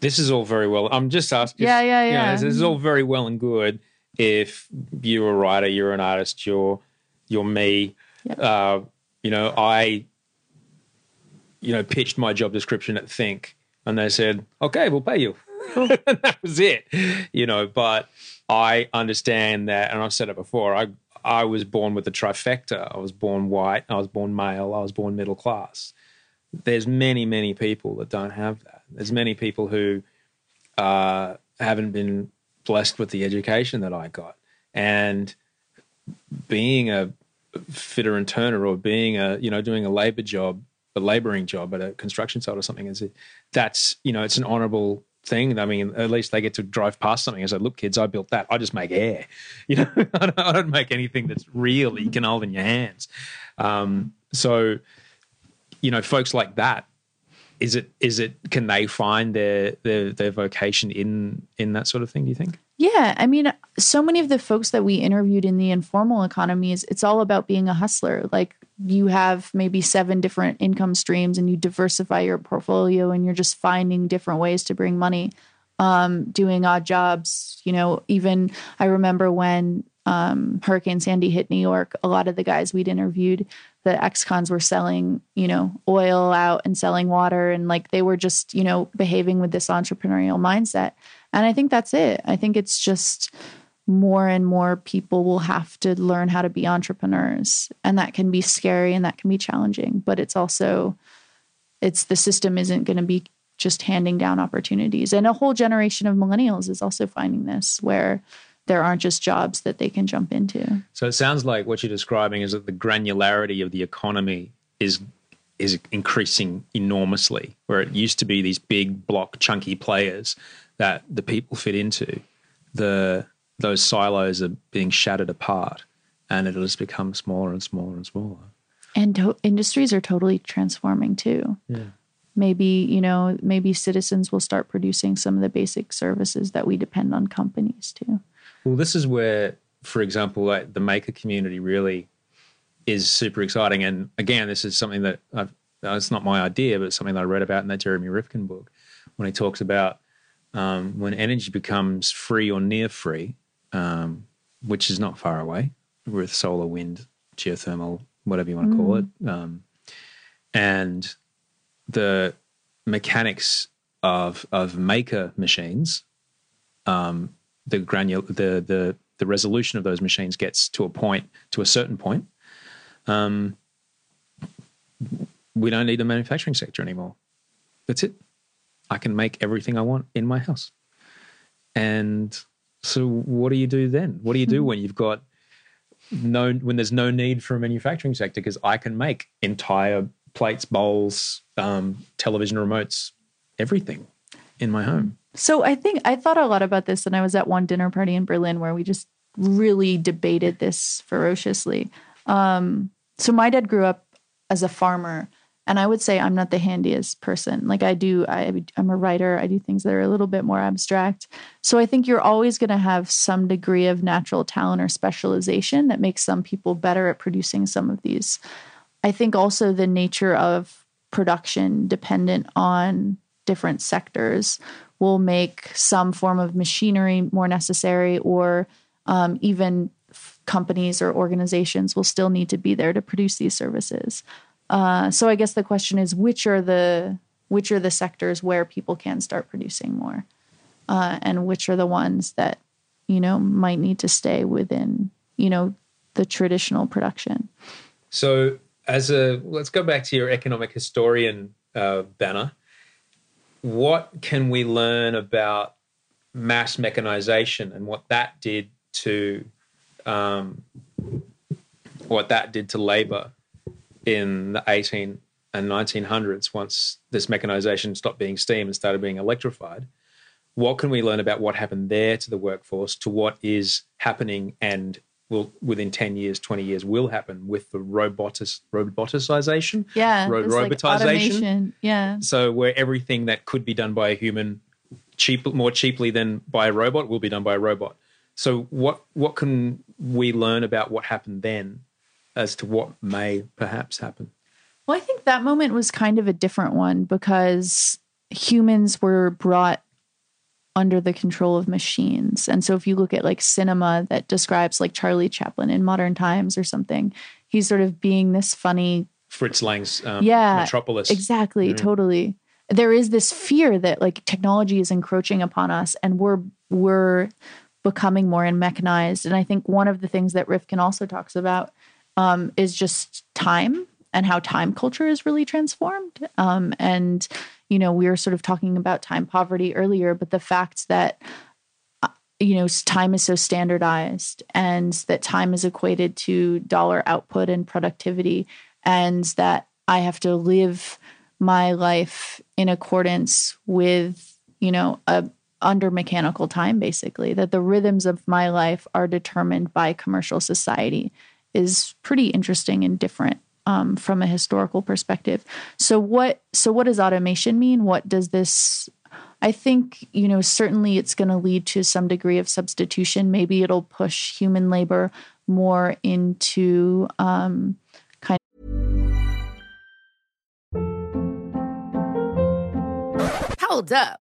This is all very well. I'm just asking. Yeah, yeah, you know, yeah. this is all very well and good if you're a writer, you're an artist, you're you're me. Yep. Uh, you know, I you know pitched my job description at Think, and they said, "Okay, we'll pay you." and that was it. You know, but I understand that, and I've said it before. I I was born with the trifecta. I was born white. I was born male. I was born middle class. There's many, many people that don't have that. There's many people who uh, haven't been blessed with the education that I got, and being a fitter and turner, or being a you know doing a labor job, a laboring job at a construction site or something is that's you know it's an honorable thing. I mean, at least they get to drive past something and say, "Look, kids, I built that. I just make air. You know, I, don't, I don't make anything that's real that you can hold in your hands." Um, so, you know, folks like that, is it is it can they find their their their vocation in in that sort of thing? Do you think? Yeah, I mean, so many of the folks that we interviewed in the informal economies, it's all about being a hustler. Like you have maybe seven different income streams and you diversify your portfolio and you're just finding different ways to bring money, um, doing odd jobs. You know, even I remember when um, Hurricane Sandy hit New York, a lot of the guys we'd interviewed, the ex-cons were selling, you know, oil out and selling water and like they were just, you know, behaving with this entrepreneurial mindset. And I think that's it. I think it's just more and more people will have to learn how to be entrepreneurs. And that can be scary and that can be challenging, but it's also it's the system isn't going to be just handing down opportunities. And a whole generation of millennials is also finding this where there aren't just jobs that they can jump into. So it sounds like what you're describing is that the granularity of the economy is is increasing enormously. Where it used to be these big block chunky players that the people fit into, the those silos are being shattered apart, and it'll just become smaller and smaller and smaller. And to- industries are totally transforming too. Yeah. Maybe, you know, maybe citizens will start producing some of the basic services that we depend on companies to. Well, this is where, for example, like the maker community really is super exciting. And again, this is something that I've, uh, it's not my idea, but it's something that I read about in that Jeremy Rifkin book when he talks about um, when energy becomes free or near free, um, which is not far away with solar, wind, geothermal, whatever you want to call it. Um, and the mechanics of of maker machines um, the granul the the the resolution of those machines gets to a point to a certain point. Um, we don't need the manufacturing sector anymore. That's it. I can make everything i want in my house. And so what do you do then? What do you do when you've got no when there's no need for a manufacturing sector? Because i can make entire plates bowls um, television remotes everything in my home. So I think I thought a lot about this and I was at one dinner party in Berlin where we just really debated this ferociously. Um, so my dad grew up as a farmer and I would say I'm not the handiest person. Like I do, I, I'm a writer. I do things that are a little bit more abstract. So I think you're always going to have some degree of natural talent or specialization that makes some people better at producing some of these. I think also the nature of production dependent on different sectors will make some form of machinery more necessary or um, even companies or organizations will still need to be there to produce these services uh, so i guess the question is which are the which are the sectors where people can start producing more? Uh, and which are the ones that you know might need to stay within you know the traditional production? So, as a let's go back to your economic historian uh, banner. What can we learn about mass mechanization and what that did to um, what that did to labor in the 18 and 1900s once this mechanization stopped being steam and started being electrified? What can we learn about what happened there to the workforce, to what is happening and will within 10 years 20 years will happen with the robotis, roboticization yeah Ro- it's like yeah so where everything that could be done by a human cheap, more cheaply than by a robot will be done by a robot. So what what can we learn about what happened then as to what may perhaps happen? Well, I think that moment was kind of a different one because humans were brought under the control of machines. And so if you look at like cinema that describes like Charlie Chaplin in modern times or something, he's sort of being this funny Fritz Lang's um, Yeah, Metropolis. Exactly, Mm. totally. There is this fear that like technology is encroaching upon us and we're we're becoming more and mechanized. And I think one of the things that Rifkin also talks about um, is just time and how time culture is really transformed. Um, and you know, we were sort of talking about time poverty earlier, but the fact that uh, you know time is so standardized and that time is equated to dollar output and productivity and that i have to live my life in accordance with you know a under mechanical time basically that the rhythms of my life are determined by commercial society is pretty interesting and different um, from a historical perspective so what so what does automation mean what does this I think, you know, certainly it's going to lead to some degree of substitution. Maybe it'll push human labor more into um, kind Hold up.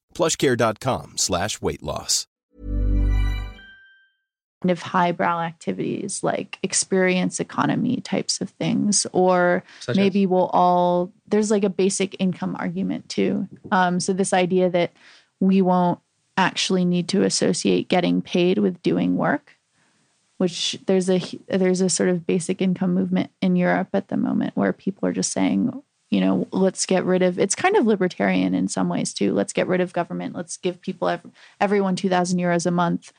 plushcare.com slash weight loss. Kind of highbrow activities like experience economy types of things or Such maybe we'll all there's like a basic income argument too um, so this idea that we won't actually need to associate getting paid with doing work which there's a there's a sort of basic income movement in Europe at the moment where people are just saying you know let's get rid of it's kind of libertarian in some ways too let's get rid of government let's give people ev- everyone 2000 euros a month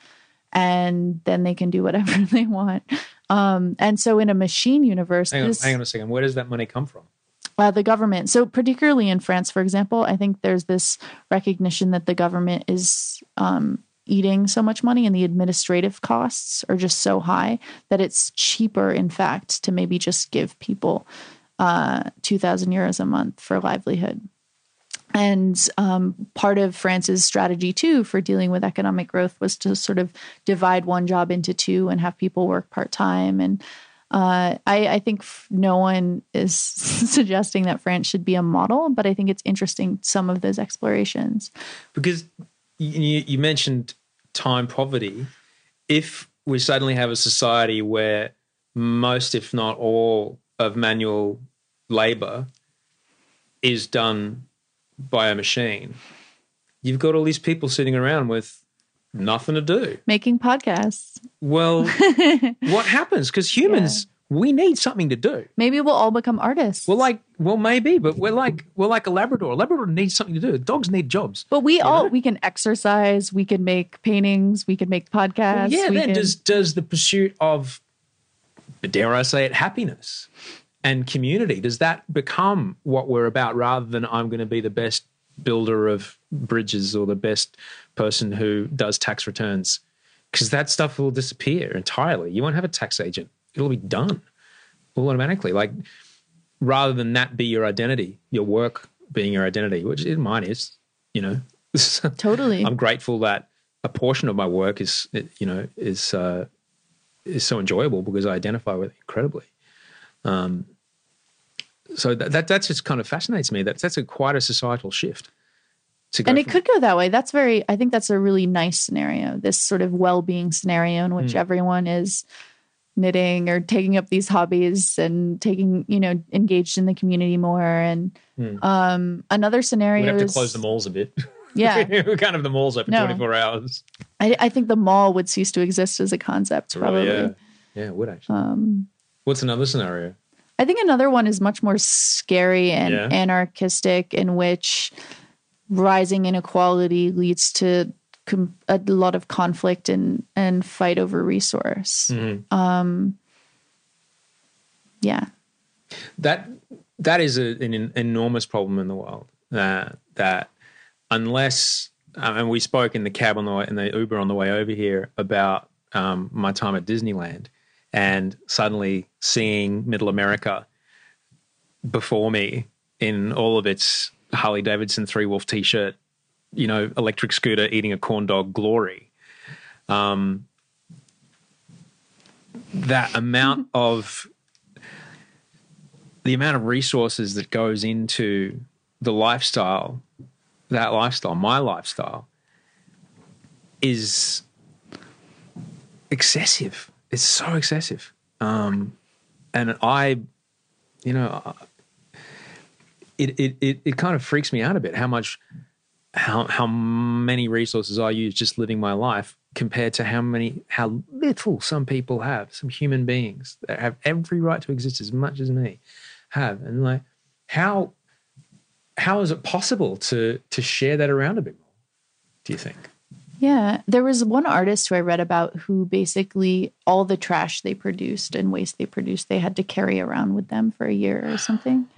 and then they can do whatever they want um, and so in a machine universe Hang on, this, hang on a second. Where does that money come from? uh, the government. So, particularly in France, for example, I think there's this recognition that the government is um, eating so much money and the administrative costs are just so high that it's cheaper, in fact, to maybe just give people uh, 2,000 euros a month for livelihood. And um, part of France's strategy, too, for dealing with economic growth was to sort of divide one job into two and have people work part time. And uh, I, I think no one is suggesting that France should be a model, but I think it's interesting some of those explorations. Because you, you mentioned time poverty. If we suddenly have a society where most, if not all, of manual labor is done by a machine, you've got all these people sitting around with nothing to do. Making podcasts. Well, what happens? Because humans, we need something to do. Maybe we'll all become artists. Well, like, well, maybe, but we're like, we're like a Labrador. A Labrador needs something to do. Dogs need jobs. but we all know? we can exercise, we can make paintings, we can make podcasts. yeah, we then can- does does the pursuit of, dare I say it, happiness and community does that become what we're about rather than I'm going to be the best builder of bridges or the best person who does tax returns? Because that stuff will disappear entirely. You won't have a tax agent; it'll be done all automatically. Like rather than that be your identity, your work being your identity, which mine is. You know, Totally. I'm grateful that a portion of my work is, you know, is uh, is so enjoyable because I identify with it incredibly. Um, so that, that that just kind of fascinates me. That that's a quite a societal shift. To go and it could go that way. That's very, I think that's a really nice scenario, this sort of well being scenario in which Hmm. everyone is knitting or taking up these hobbies and taking, you know, engaged in the community more. And um, another scenario We'd have to is- close the malls a bit. Yeah. we can't have the malls open No. 24 hours. I, I think the mall would cease to exist as a concept, probably. Really, yeah. Yeah, it would actually. Um, What's another scenario? I think another one is much more scary and Yeah. anarchistic, in which rising inequality leads to com- a lot of conflict and and fight over resource. Mhm. Um, yeah, that that is a, an, en- enormous problem in the world. Uh, that unless um, and we spoke in the cab on the way, in the Uber on the way over here about um, my time at Disneyland, and suddenly seeing Middle America before me in all of its Harley Davidson three wolf t shirt, you know, electric scooter eating a corn dog glory. Um, that amount of the amount of resources that goes into the lifestyle, that lifestyle, my lifestyle, is excessive. It's so excessive. Um, and I, you know, it, it, it, it kind of freaks me out a bit how much, how, how many resources I use just living my life compared to how many, how little some people have, some human beings that have every right to exist as much as me have. And like, how, how is it possible to, to share that around a bit more? Do you think? yeah. There was one artist who I read about who basically all the trash they produced and waste they produced they had to carry around with them for a year or something.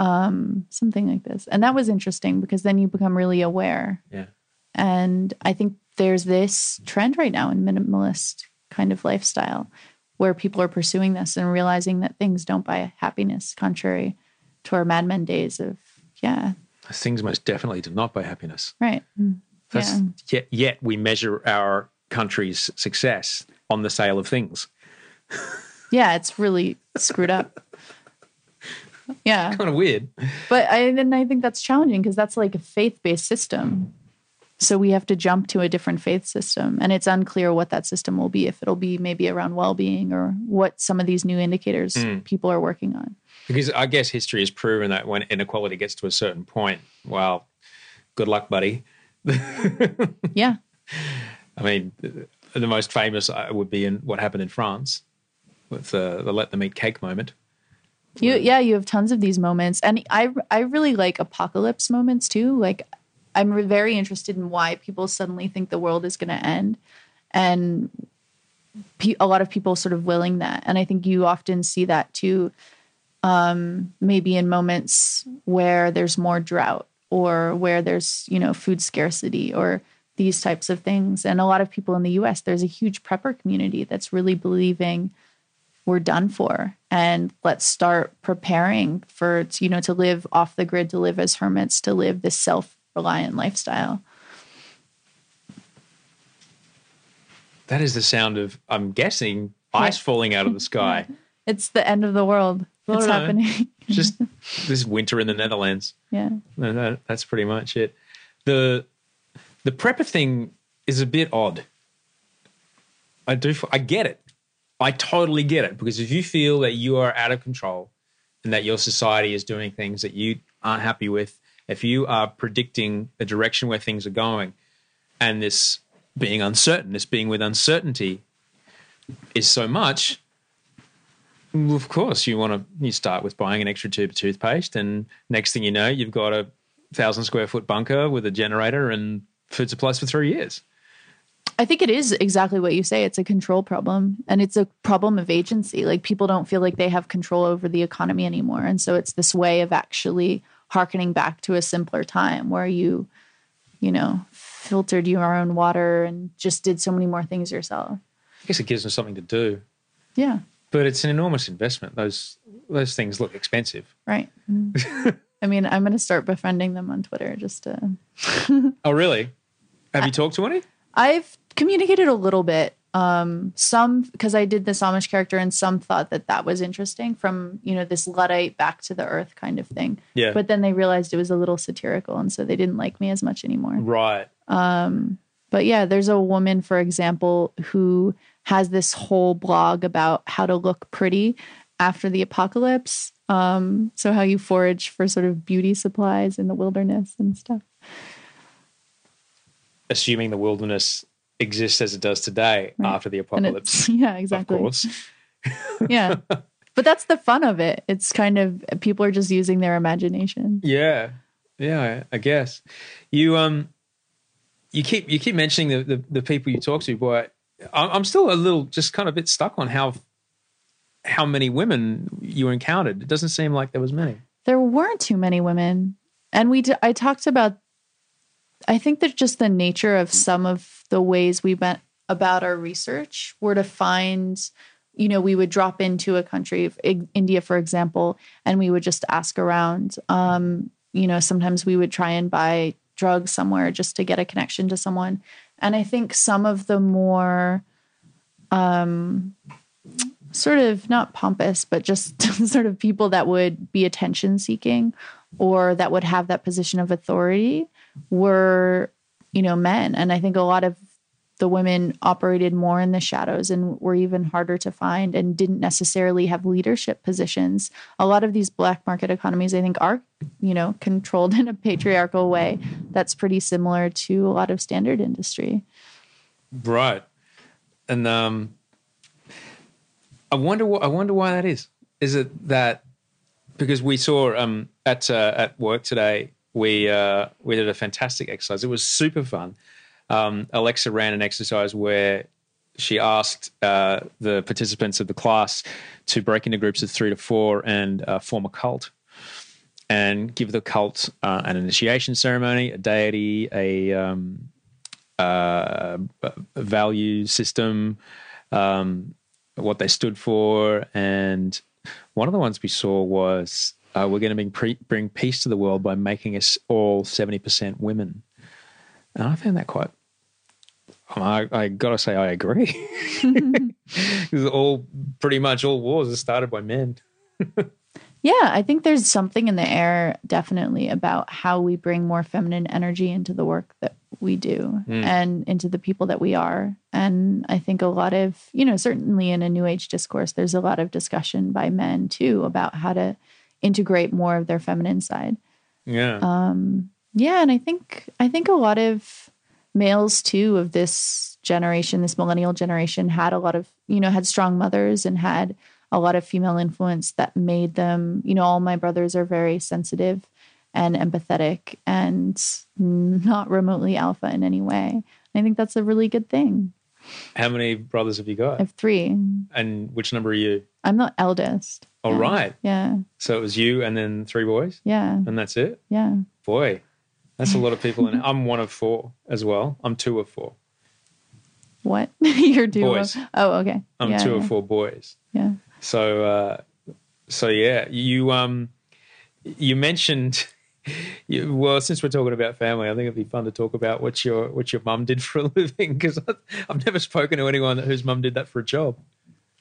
Um, something like this. And that was interesting because then you become really aware Yeah. And I think there's this trend right now in minimalist kind of lifestyle where people are pursuing this and realizing that things don't buy happiness, contrary to our Mad Men days of, yeah, Things most definitely do not buy happiness. right. Mm. That's, Yeah. yet, yet we measure our country's success on the sale of things. Yeah, it's really screwed up. Yeah. Kind of weird. But I and I think that's challenging because that's like a faith-based system. So we have to jump to a different faith system and it's unclear what that system will be if it'll be maybe around well-being or what some of these new indicators mm. people are working on. Because I guess history has proven that when inequality gets to a certain point, well, good luck, buddy. Yeah. I mean, the most famous uh, would be in what happened in France with uh, the let them eat cake moment. You yeah, you have tons of these moments, and I I really like apocalypse moments too. Like I'm very interested in why people suddenly think the world is going to end, and pe- a lot of people sort of willing that, and I think you often see that too. Um, maybe in moments where there's more drought or where there's you know food scarcity or these types of things, and a lot of people in the U.S. There's a huge prepper community that's really believing we're done for and let's start preparing for you know to live off the grid to live as hermits to live this self-reliant lifestyle That is the sound of, I'm guessing, ice falling out of the sky. it's the end of the world No. happening Just this winter in the Netherlands. yeah No, no, that's pretty much it. The the prepper thing is a bit odd. I do. I get it. I totally get it because if you feel that you are out of control and that your society is doing things that you aren't happy with, if you are predicting the direction where things are going, and this being uncertain, this being with uncertainty, is so much. Well, Of course, you want to. You start with buying an extra tube of toothpaste, and next thing you know, you've got a thousand square foot bunker with a generator and food supplies for three years. i think it is exactly what you say it's a control problem and it's a problem of agency like people don't feel like they have control over the economy anymore and so it's this way of actually harkening back to a simpler time where you you know filtered your own water and just did so many more things yourself I guess it gives them something to do, yeah but it's an enormous investment. Those those things look expensive. Right. I mean, I'm going to start befriending them on Twitter just to. Oh, really? Have you talked to any? I've communicated a little bit. Um, some because I did this Amish character, and some thought that that was interesting from you know this luddite back to the earth kind of thing. Yeah. But then they realized it was a little satirical, and so they didn't like me as much anymore. Right. Um. But yeah, there's a woman, for example, who has this whole blog about how to look pretty after the apocalypse. Um, so how you forage for sort of beauty supplies in the wilderness and stuff. Assuming the wilderness exists as it does today Right. after the apocalypse. yeah, exactly. Of course. Yeah. but that's the fun of it. It's kind of people are just using their imagination. Yeah, yeah, I guess you um you keep you keep mentioning the the, the people you talk to, but I'm, still a little just kind of a bit stuck on how how many women you encountered. It doesn't seem like there was many. There weren't too many women. And we t- I talked about I think that just the nature of some of the ways we went about our research were to find you know we would drop into a country India for example and we would just ask around um you know sometimes we would try and buy drugs somewhere just to get a connection to someone and I think some of the more um sort of not pompous, but just sort of people that would be attention seeking or that would have that position of authority were, you know, men. And I think a lot of the women operated more in the shadows and were even harder to find and didn't necessarily have leadership positions. A lot of these black market economies, I think, are, you know, controlled in a patriarchal way that's pretty similar to a lot of standard industry. Right. And um I wonder what I wonder why that is. Is it that because we saw um at uh, at work today we uh we did a fantastic exercise. It was super fun. Um Alexa ran an exercise where she asked uh, the participants of the class to break into groups of three to four and uh, form a cult and give the cult uh, an initiation ceremony, a deity, a um, uh, value system, um, what they stood for, and one of the ones we saw was uh, we're going to bring, pre- bring peace to the world by making us all seventy percent women, and I found that quite. I, I gotta say, I agree. Because all pretty much all wars are started by men. Yeah, I think there's something in the air definitely about how we bring more feminine energy into the work that we do and into the people that we are. And I think a lot of, you know, certainly in a new age discourse, there's a lot of discussion by men too about how to integrate more of their feminine side. Yeah, Um, yeah, and I think I think a lot of males too of this generation, this millennial generation, had a lot of you know had strong mothers and had a lot of female influence that made them. You know, all my brothers are very sensitive and empathetic and not remotely alpha in any way. And I think that's a really good thing. how many brothers have you got? I have three. And which number are you? I'm the eldest. All Yeah. right. Yeah. So it was you and then three boys, Yeah. and that's it. Yeah. Boy, that's a lot of people. And I'm one of four as well. I'm two of four. What? You're two. Boys. Oh, okay. I'm yeah, two yeah. of four boys. Yeah. So, uh, so yeah, you um, you mentioned. You, well, since we're talking about family, I think it'd be fun to talk about what your what your mum did for a living because I've never spoken to anyone whose mum did that for a job.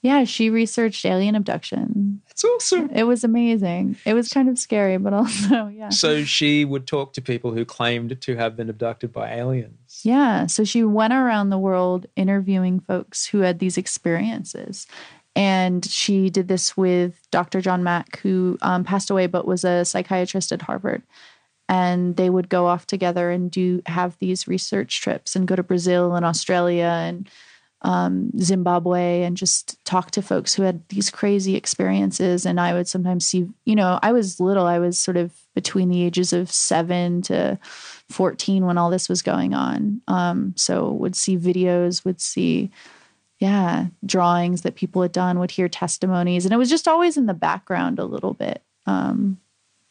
Yeah, she researched alien abduction. It's awesome. It was amazing. It was kind of scary, but also, yeah. So she would talk to people who claimed to have been abducted by aliens. Yeah. So she went around the world interviewing folks who had these experiences. And she did this with Dr. John Mack, who um, passed away but was a psychiatrist at Harvard. And they would go off together and do have these research trips and go to Brazil and Australia and um, Zimbabwe and just talk to folks who had these crazy experiences. And I would sometimes see, you know, I was little, I was sort of between the ages of seven to 14 when all this was going on. Um, so would see videos, would see, yeah, drawings that people had done, would hear testimonies. And it was just always in the background a little bit. Um,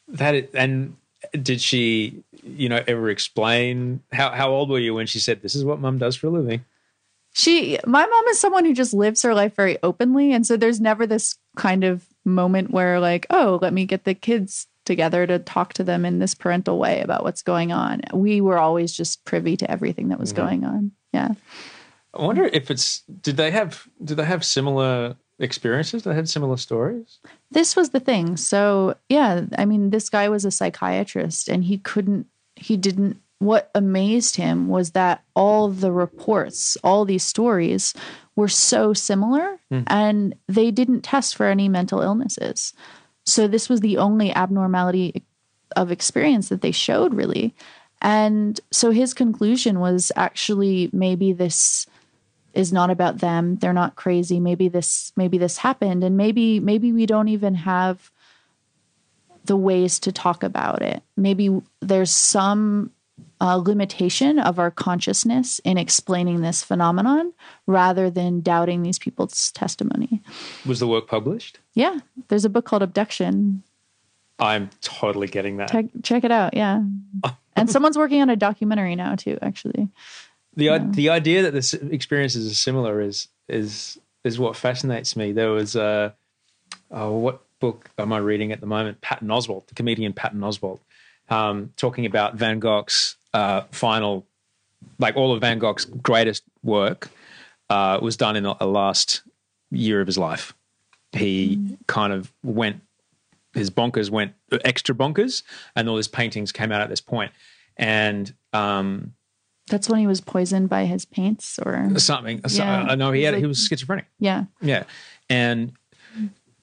That and did she, you know, ever explain how how old were you when she said this is what mum does for a living? She my mom is someone who just lives her life very openly. And so there's never this kind of moment where like oh let me get the kids together to talk to them in this parental way about what's going on. We were always just privy to everything that was mm-hmm. going on. Yeah. I wonder if it's did they have did they have similar experiences? They had similar stories. this was the thing. So yeah i mean this guy was a psychiatrist and he couldn't he didn't what amazed him was that all the reports all these stories were so similar hmm. and they didn't test for any mental illnesses. So this was the only abnormality of experience that they showed really. And so his conclusion was actually maybe this is not about them. They're not crazy. Maybe this maybe this happened and maybe maybe we don't even have the ways to talk about it. Maybe there's some uh, limitation of our consciousness in explaining this phenomenon rather than doubting these people's testimony. Was the work published? Yeah, there's a book called Abduction. I'm totally getting that. Check, check it out. Yeah. and someone's working on a documentary now, too, actually. the the idea that the s- experiences are similar is is is what fascinates me. There was a oh, what book am I reading at the moment? Patton Oswalt, the comedian Patton Oswalt, um, talking about Van Gogh's uh, final, like all of Van Gogh's greatest work, uh, was done in the last year of his life. He kind of went his bonkers went extra bonkers, and all his paintings came out at this point. And um, That's when he was poisoned by his paints, or something. So, Yeah. I know he had he was schizophrenic. yeah, Yeah, and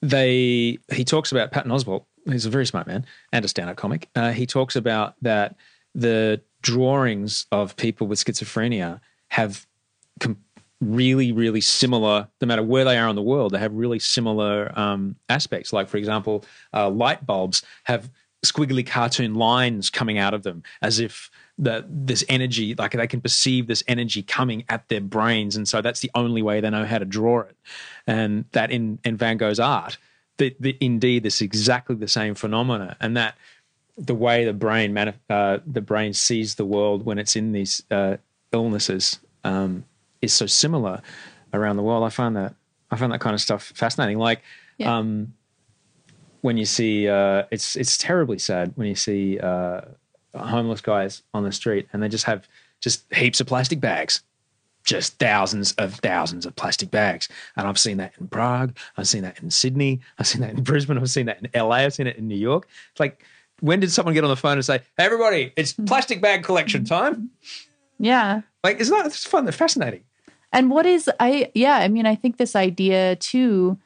they he talks about Patton Oswalt. He's a very smart man and a stand-up comic. Uh, he talks about that the drawings of people with schizophrenia have com- really, really similar. No matter where they are in the world, they have really similar um, aspects. Like, for example, uh, light bulbs have squiggly cartoon lines coming out of them, as if that this energy, like they can perceive this energy coming at their brains, and so that's the only way they know how to draw it. And that in in Van Gogh's art, that, that indeed this is exactly the same phenomena, and that the way the brain manif- uh, the brain sees the world when it's in these uh, illnesses um, is so similar around the world. I find that I find that kind of stuff fascinating. Like Yeah. um, when you see uh, it's it's terribly sad when you see uh, homeless guys on the street and they just have just heaps of plastic bags. Just thousands of thousands of plastic bags. And I've seen that in Prague. I've seen that in Sydney. I've seen that in Brisbane. I've seen that in LA. I've seen it in New York. It's like, when did someone get on the phone and say, hey, everybody, it's mm-hmm. plastic bag collection time? yeah. Like, isn't that it's fun? They're fascinating. And what is I yeah, I mean I think this idea too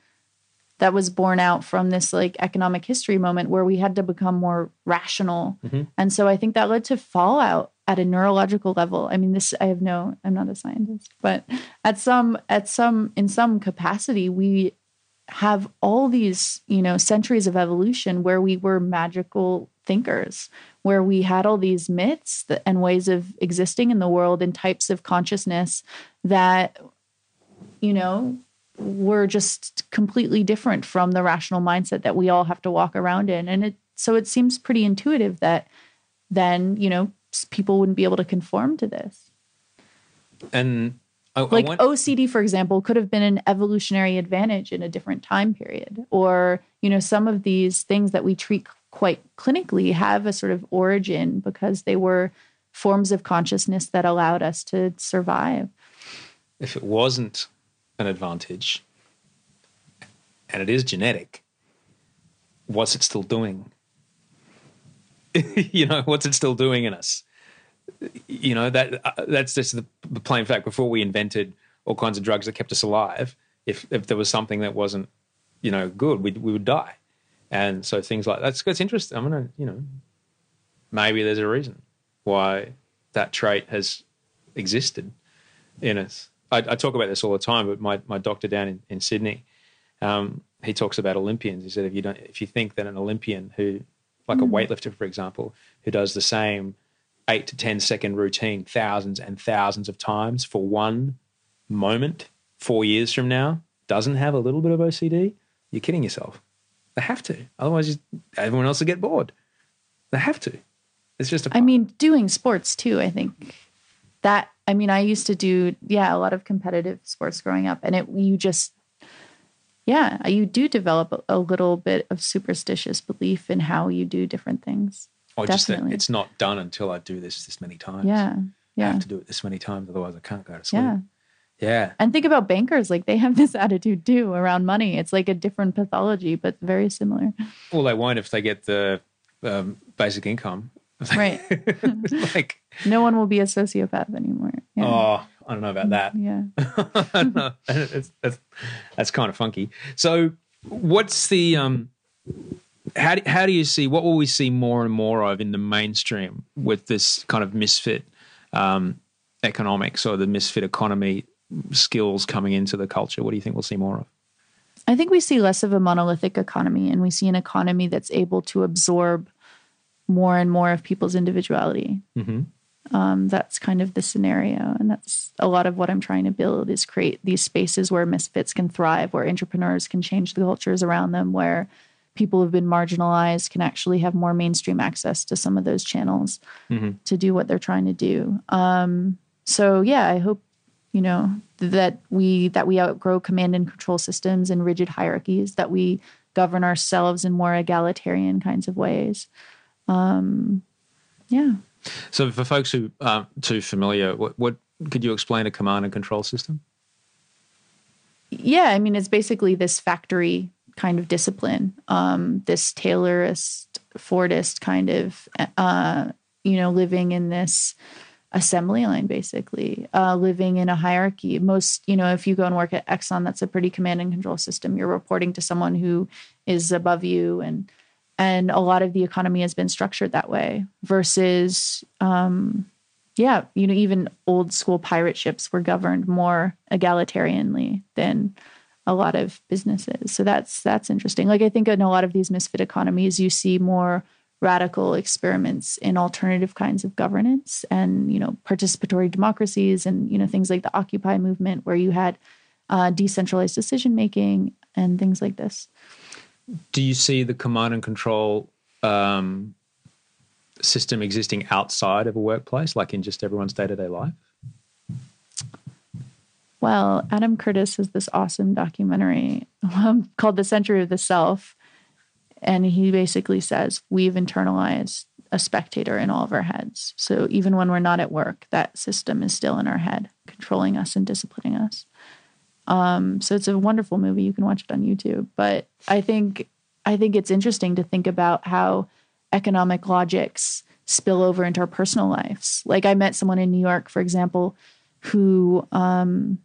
that was born out from this like economic history moment where we had to become more rational. Mm-hmm. And so I think that led to fallout at a neurological level. I mean this I have no I'm not a scientist, but at some at some in some capacity we have all these, you know, centuries of evolution where we were magical thinkers, where we had all these myths that, and ways of existing in the world and types of consciousness that, you know, were just completely different from the rational mindset that we all have to walk around in. And it, so it seems pretty intuitive that then, you know, people wouldn't be able to conform to this. And I, Like I want, OCD, for example, could have been an evolutionary advantage in a different time period. Or, you know, some of these things that we treat quite clinically have a sort of origin because they were forms of consciousness that allowed us to survive. if it wasn't an advantage and it is genetic, what's it still doing? you know, what's it still doing in us? You know, that uh, that's just the, plain fact. Before we invented all kinds of drugs that kept us alive, if if there was something that wasn't, you know, good, we we would die. And so things like that's that's interesting. I'm gonna, you know, maybe there's a reason why that trait has existed in us. I, I talk about this all the time, but my, my doctor down in, in Sydney, um, he talks about Olympians. He said if you don't, if you think that an Olympian who, like a hmm. weightlifter, for example, who does the same eight to ten second routine thousands and thousands of times for one moment, four years from now, doesn't have a little bit of OCD, you're kidding yourself. They have to, otherwise, you, everyone else will get bored. They have to. It's just a. I mean, doing sports too, I think that, I mean, I used to do, yeah, a lot of competitive sports growing up, and it, you just, yeah, you do develop a, little bit of superstitious belief in how you do different things. or just that definitely. it's not done until I do this this many times. Yeah. Yeah. I have to do it this many times, otherwise I can't go to sleep. Yeah. Yeah. And think about bankers, like they have this attitude too around money. It's like a different pathology, but very similar. Well, they won't if they get the um, basic income. Right. like, No one will be a sociopath anymore. Yeah. oh, I don't know about that. Yeah. It's, that's, that's kind of funky. So, what's the um? How do, how do you see what will we see more and more of in the mainstream with this kind of misfit um, economics or the misfit economy skills coming into the culture? What do you think we'll see more of? I think we see less of a monolithic economy and we see an economy that's able to absorb more and more of people's individuality. Mm-hmm. Um, that's kind of the scenario. And that's a lot of what I'm trying to build is create these spaces where misfits can thrive, where entrepreneurs can change the cultures around them, where people who've been marginalized can actually have more mainstream access to some of those channels Mm-hmm. to do what they're trying to do. Um, so yeah, I hope you know that we that we outgrow command and control systems and rigid hierarchies, that we govern ourselves in more egalitarian kinds of ways. Um, yeah. So, for folks who aren't too familiar, what, what could you explain a command and control system? yeah, I mean, it's basically this factory kind of discipline, um, this Taylorist, Fordist kind of, uh, you know, living in this assembly line, basically, uh, living in a hierarchy. Most, you know, if you go and work at Exxon, that's a pretty command and control system. You're reporting to someone who is above you, and and a lot of the economy has been structured that way. Versus, um, yeah, you know, even old school pirate ships were governed more egalitarianly than a lot of businesses. So that's that's interesting. Like I think in a lot of these misfit economies, you see more radical experiments in alternative kinds of governance and you know participatory democracies and you know things like the Occupy movement, where you had uh, decentralized decision making and things like this. Do you see the command and control um, system existing outside of a workplace, like in just everyone's day to day life? Well, Adam Curtis has this awesome documentary um, called The Century of the Self. And he basically says we've internalized a spectator in all of our heads. So even when we're not at work, that system is still in our head, controlling us and disciplining us. Um, so it's a wonderful movie. You can watch it on YouTube. But I think I think it's interesting to think about how economic logics spill over into our personal lives. Like I met someone in New York, for example, who um,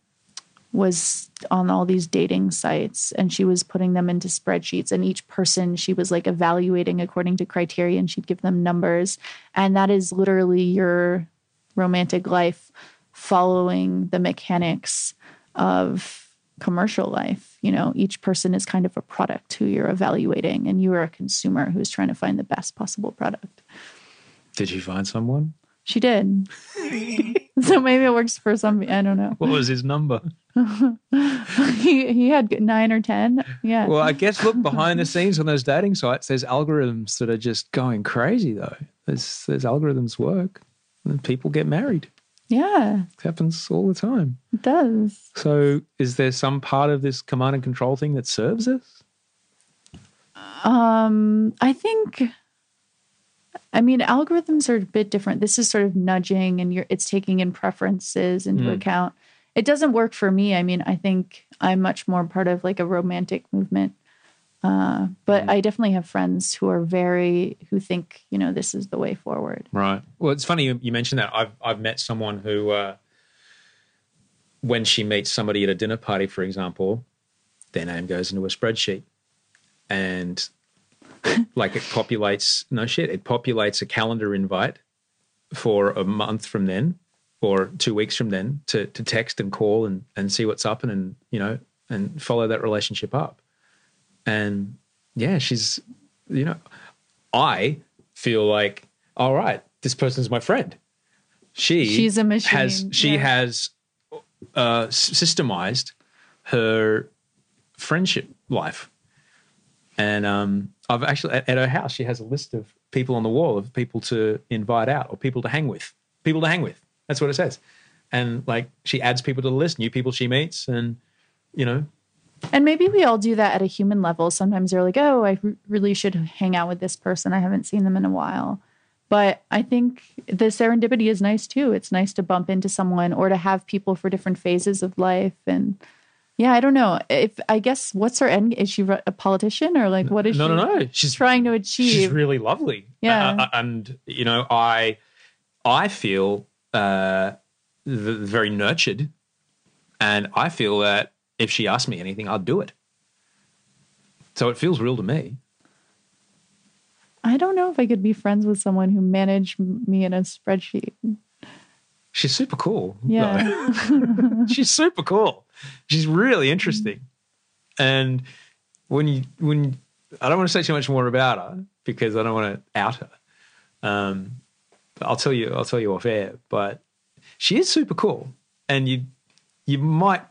was on all these dating sites and she was putting them into spreadsheets and each person she was like evaluating according to criteria and she'd give them numbers and that is literally your romantic life following the mechanics of commercial life you know each person is kind of a product who you're evaluating and you are a consumer who's trying to find the best possible product Did you find someone? she did so maybe it works for some i don't know What was his number? he he had nine or ten. Yeah. Well, I guess look behind the scenes on those dating sites. There's algorithms that are just going crazy, though. There's there's algorithms work, and people get married. Yeah, It happens all the time. it does. So, is there some part of this command and control thing that serves us? Um, I think. I mean, algorithms are a bit different. This is sort of nudging, and you're it's taking in preferences into Mm. account. It doesn't work for me. I mean, I think I'm much more part of like a romantic movement. Uh, but I definitely have friends who are very who think you know this is the way forward. Right. Well, it's funny you, you mentioned that. I've I've met someone who, uh, when she meets somebody at a dinner party, for example, their name goes into a spreadsheet, and it, like it populates. No shit, it populates a calendar invite for a month from then, or two weeks from then, to to text and call and and see what's up and and you know and follow that relationship up. And yeah, she's you know, I feel like all right, this person's my friend. She She's a machine, Has she yeah. has uh, systemized her friendship life, and um, I've actually at, at her house she has a list of people on the wall of people to invite out or people to hang with, people to hang with. That's what it says, and like she adds people to the list, new people she meets, and you know, And maybe we all do that at a human level. Sometimes you're like, oh, I really should hang out with this person. I haven't seen them in a while. But I think the serendipity is nice too. It's nice to bump into someone or to have people for different phases of life. And yeah, I don't know. If I guess what's her end? Is she a politician or like what is no, she no, no, no. she's trying to achieve? She's really lovely. Yeah. Uh, uh, and you know, I I feel uh, very nurtured, and I feel that if she asked me anything, I'd do it. So it feels real to me. I don't know if I could be friends with someone who managed me in a spreadsheet. She's super cool. Yeah. She's super cool. She's really interesting. And when you when I don't want to say too much more about her because I don't want to out her. Um, I'll tell you I'll tell you off air, but she is super cool, and you you might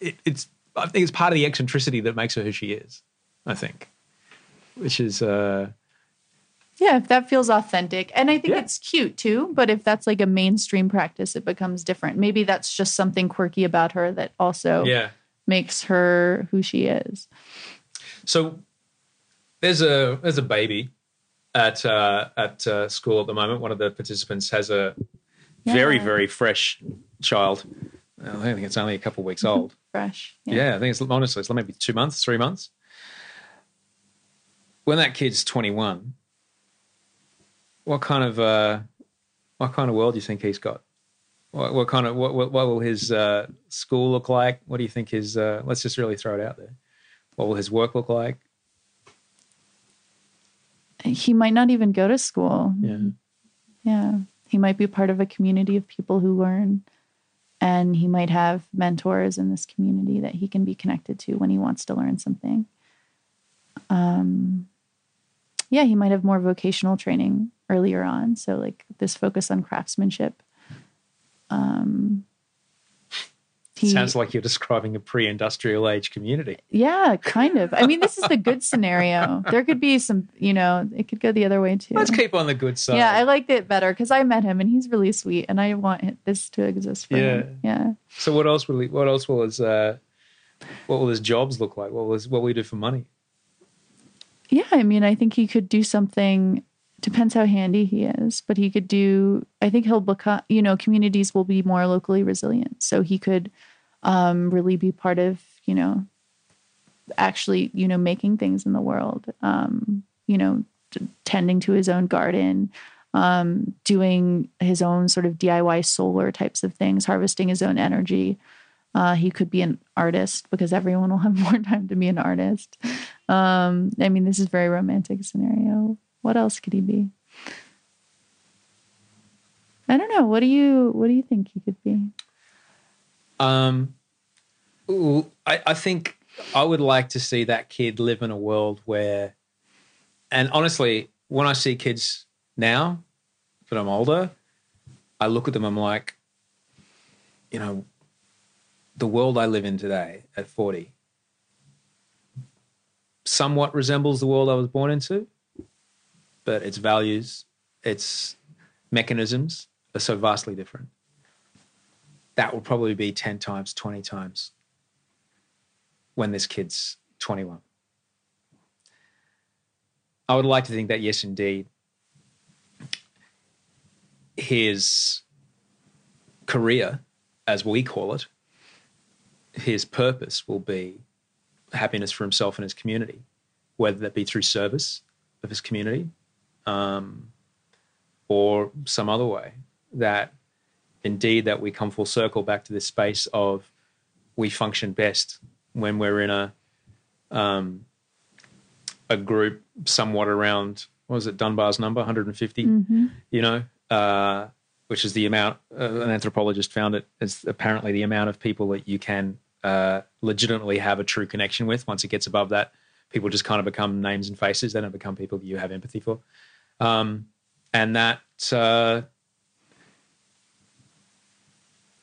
it, it's I think it's part of the eccentricity that makes her who she is. I think, which is uh, yeah, if that feels authentic. And I think Yeah. it's cute too, but if that's like a mainstream practice, it becomes different. Maybe that's just something quirky about her that also yeah. makes her who she is. So there's a there's a baby at uh, at uh, school at the moment. One of the participants has a very Yeah. very fresh child. I think it's only a couple of weeks old. Fresh. Yeah. I think it's honestly it's maybe two months, three months. When that kid's 21, what kind of uh, what kind of world do you think he's got? What, what kind of what, what what will his uh, school look like? What do you think his? Uh, let's just really throw it out there. What will his work look like? He might not even go to school. Yeah. Yeah. He might be part of a community of people who learn. And he might have mentors in this community that he can be connected to when he wants to learn something. Um, yeah, he might have more vocational training earlier on. So, like this focus on craftsmanship. Um, he- Sounds like you're describing a pre-industrial age community. yeah, kind of. I mean, this is the good scenario. There could be some, you know, it could go the other way too. Let's keep on the good side. Yeah, I liked it better because I met him and he's really sweet, and I want this to exist for him. Yeah, so what else will he, what else will his uh, what will his jobs look like? What will his, what will he do for money? yeah. I mean, I think he could do something. Depends how handy he is, but he could do. I think he'll become. You know, communities will be more locally resilient, so he could um, really be part of. You know, actually, you know, making things in the world. Um, you know, t- tending to his own garden, um, doing his own sort of DIY solar types of things, harvesting his own energy. Uh, he could be an artist because everyone will have more time to be an artist. Um, I mean, this is very romantic scenario. What else could he be? I don't know. What do you What do you think he could be? Um, I, I think I would like to see that kid live in a world where, and honestly, when I see kids now, that I'm older, I look at them. I'm like, you know, the world I live in today at 40 somewhat resembles the world I was born into, but its values, its mechanisms are so vastly different that will probably be 10 times, 20 times when this kid's 21. I would like to think that, yes, indeed, his career, as we call it, his purpose will be happiness for himself and his community, whether that be through service of his community um, or some other way. That indeed that we come full circle back to this space of we function best when we're in a um, a group somewhat around what was it Dunbar's number 150 you know uh, which is the amount uh, an anthropologist found it is apparently the amount of people that you can uh, legitimately have a true connection with. Once it gets above that people just kind of become names and faces. They don't become people that you have empathy for. Um, and that uh,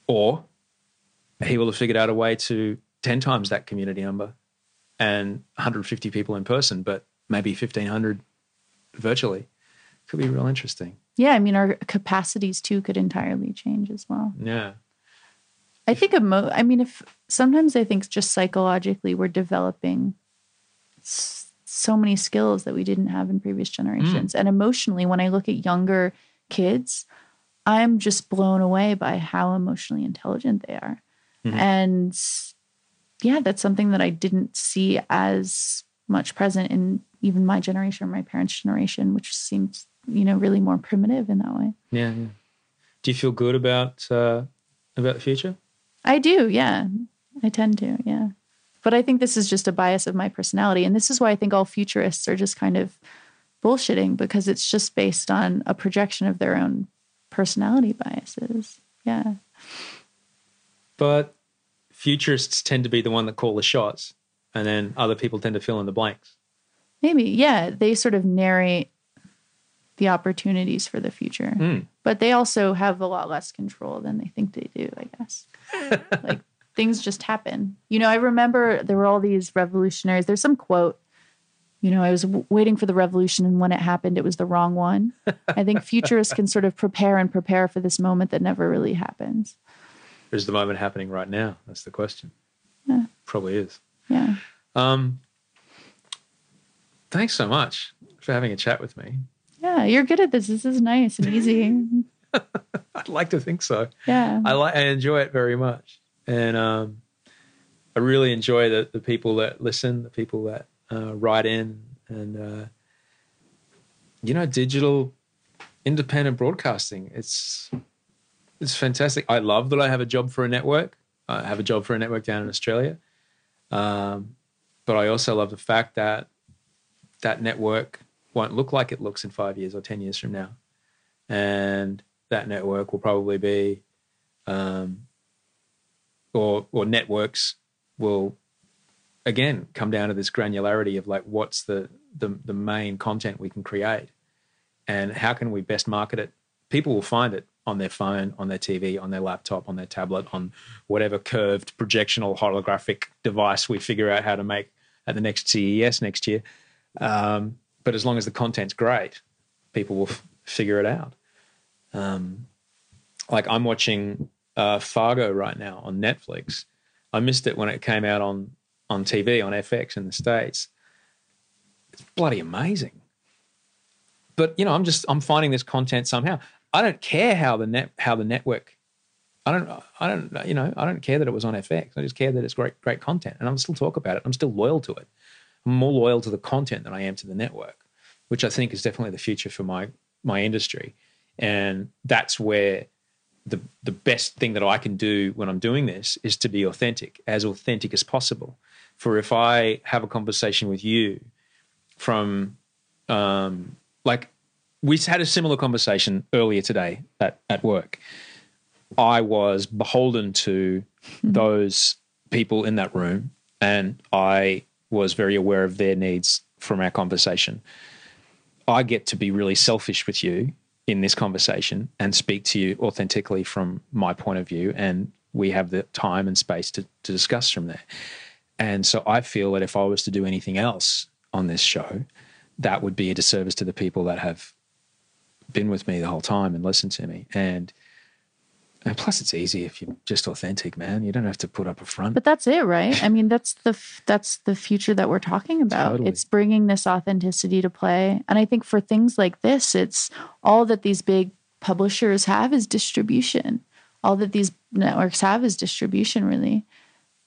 or he will have figured out a way to 10 times that community number and 150 people in person, but maybe 1,500 virtually. Could be real interesting. Yeah, I mean, our capacities too could entirely change as well. Yeah. I think emo- I mean, if sometimes I think just psychologically we're developing so many skills that we didn't have in previous generations, hmm. and emotionally, when I look at younger kids, I'm just blown away by how emotionally intelligent they are, and yeah, that's something that I didn't see as much present in even my generation or my parents' generation, which seems you know really more primitive in that way. Yeah. yeah. Do you feel good about uh, about the future? I do, yeah. I tend to, yeah. But I think this is just a bias of my personality. And this is why I think all futurists are just kind of bullshitting because it's just based on a projection of their own personality biases. Yeah. But futurists tend to be the one that call the shots, and then other people tend to fill in the blanks. Maybe, yeah. They sort of narrate the opportunities for the future. Mm. But they also have a lot less control than they think they do, I guess. like things just happen. You know, I remember there were all these revolutionaries. There's some quote, you know, I was w- waiting for the revolution and when it happened, it was the wrong one. I think futurists can sort of prepare and prepare for this moment that never really happens. Is the moment happening right now? That's the question. Yeah. Probably is. Yeah. Um, thanks so much for having a chat with me. Yeah, you're good at this. This is nice and easy. I'd like to think so. Yeah. I like I enjoy it very much, and um, I really enjoy the the people that listen, the people that uh, write in, and uh, you know, digital independent broadcasting. It's it's fantastic. I love that I have a job for a network. I have a job for a network down in Australia, um, but I also love the fact that that network won't look like it looks in five years or ten years from now, and that network will probably be, um, or or networks will, again come down to this granularity of like what's the the, the main content we can create, and how can we best market it. People will find it on their phone, on their TV, on their laptop, on their tablet, on whatever curved projectional holographic device we figure out how to make at the next CES next year. Um, but as long as the content's great, people will f- figure it out. Um, like I'm watching uh, Fargo right now on Netflix. I missed it when it came out on on TV on FX in the states. It's bloody amazing. But you know, I'm just I'm finding this content somehow. I don't care how the net how the network. I don't I don't you know I don't care that it was on FX. I just care that it's great great content, and I'm still talk about it. I'm still loyal to it. I'm more loyal to the content than I am to the network, which I think is definitely the future for my my industry. And that's where the the best thing that I can do when I'm doing this is to be authentic, as authentic as possible. For if I have a conversation with you from um, like we had a similar conversation earlier today at, at work. I was beholden to those people in that room and I was very aware of their needs from our conversation. I get to be really selfish with you in this conversation and speak to you authentically from my point of view. And we have the time and space to, to discuss from there. And so I feel that if I was to do anything else on this show, that would be a disservice to the people that have been with me the whole time and listened to me. And, and plus, it's easy if you're just authentic, man. You don't have to put up a front. But that's it, right? I mean, that's the that's the future that we're talking about. Totally. It's bringing this authenticity to play. And I think for things like this, it's all that these big publishers have is distribution. All that these networks have is distribution, really.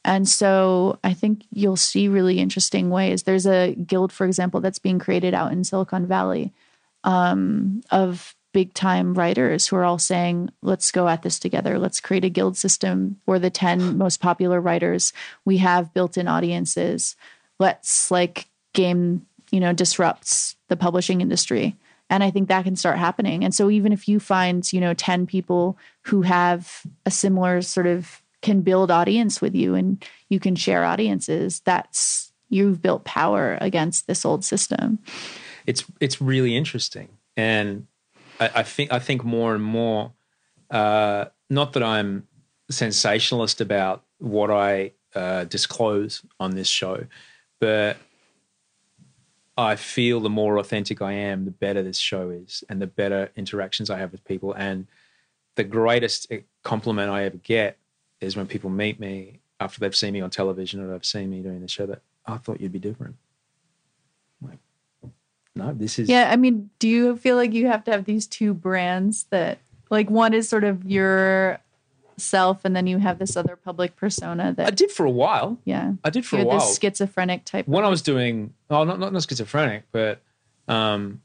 And so I think you'll see really interesting ways. There's a guild, for example, that's being created out in Silicon Valley um, of big time writers who are all saying, let's go at this together. Let's create a guild system for the 10 most popular writers. We have built in audiences. Let's like game, you know, disrupts the publishing industry. And I think that can start happening. And so even if you find, you know, 10 people who have a similar sort of can build audience with you and you can share audiences, that's you've built power against this old system. it's it's really interesting, and I, I think I think more and more. Uh, not that I'm sensationalist about what I uh, disclose on this show, but I feel the more authentic I am, the better this show is, and the better interactions I have with people. And the greatest compliment I ever get is when people meet me after they've seen me on television or they've seen me doing the show that "Oh, I thought you'd be different. I'm like, no, this is Yeah, I mean, do you feel like you have to have these two brands that like one is sort of your self and then you have this other public persona that I did for a while. yeah. I did for You're a while. this schizophrenic type. when I was doing, oh, not not, not schizophrenic, but um,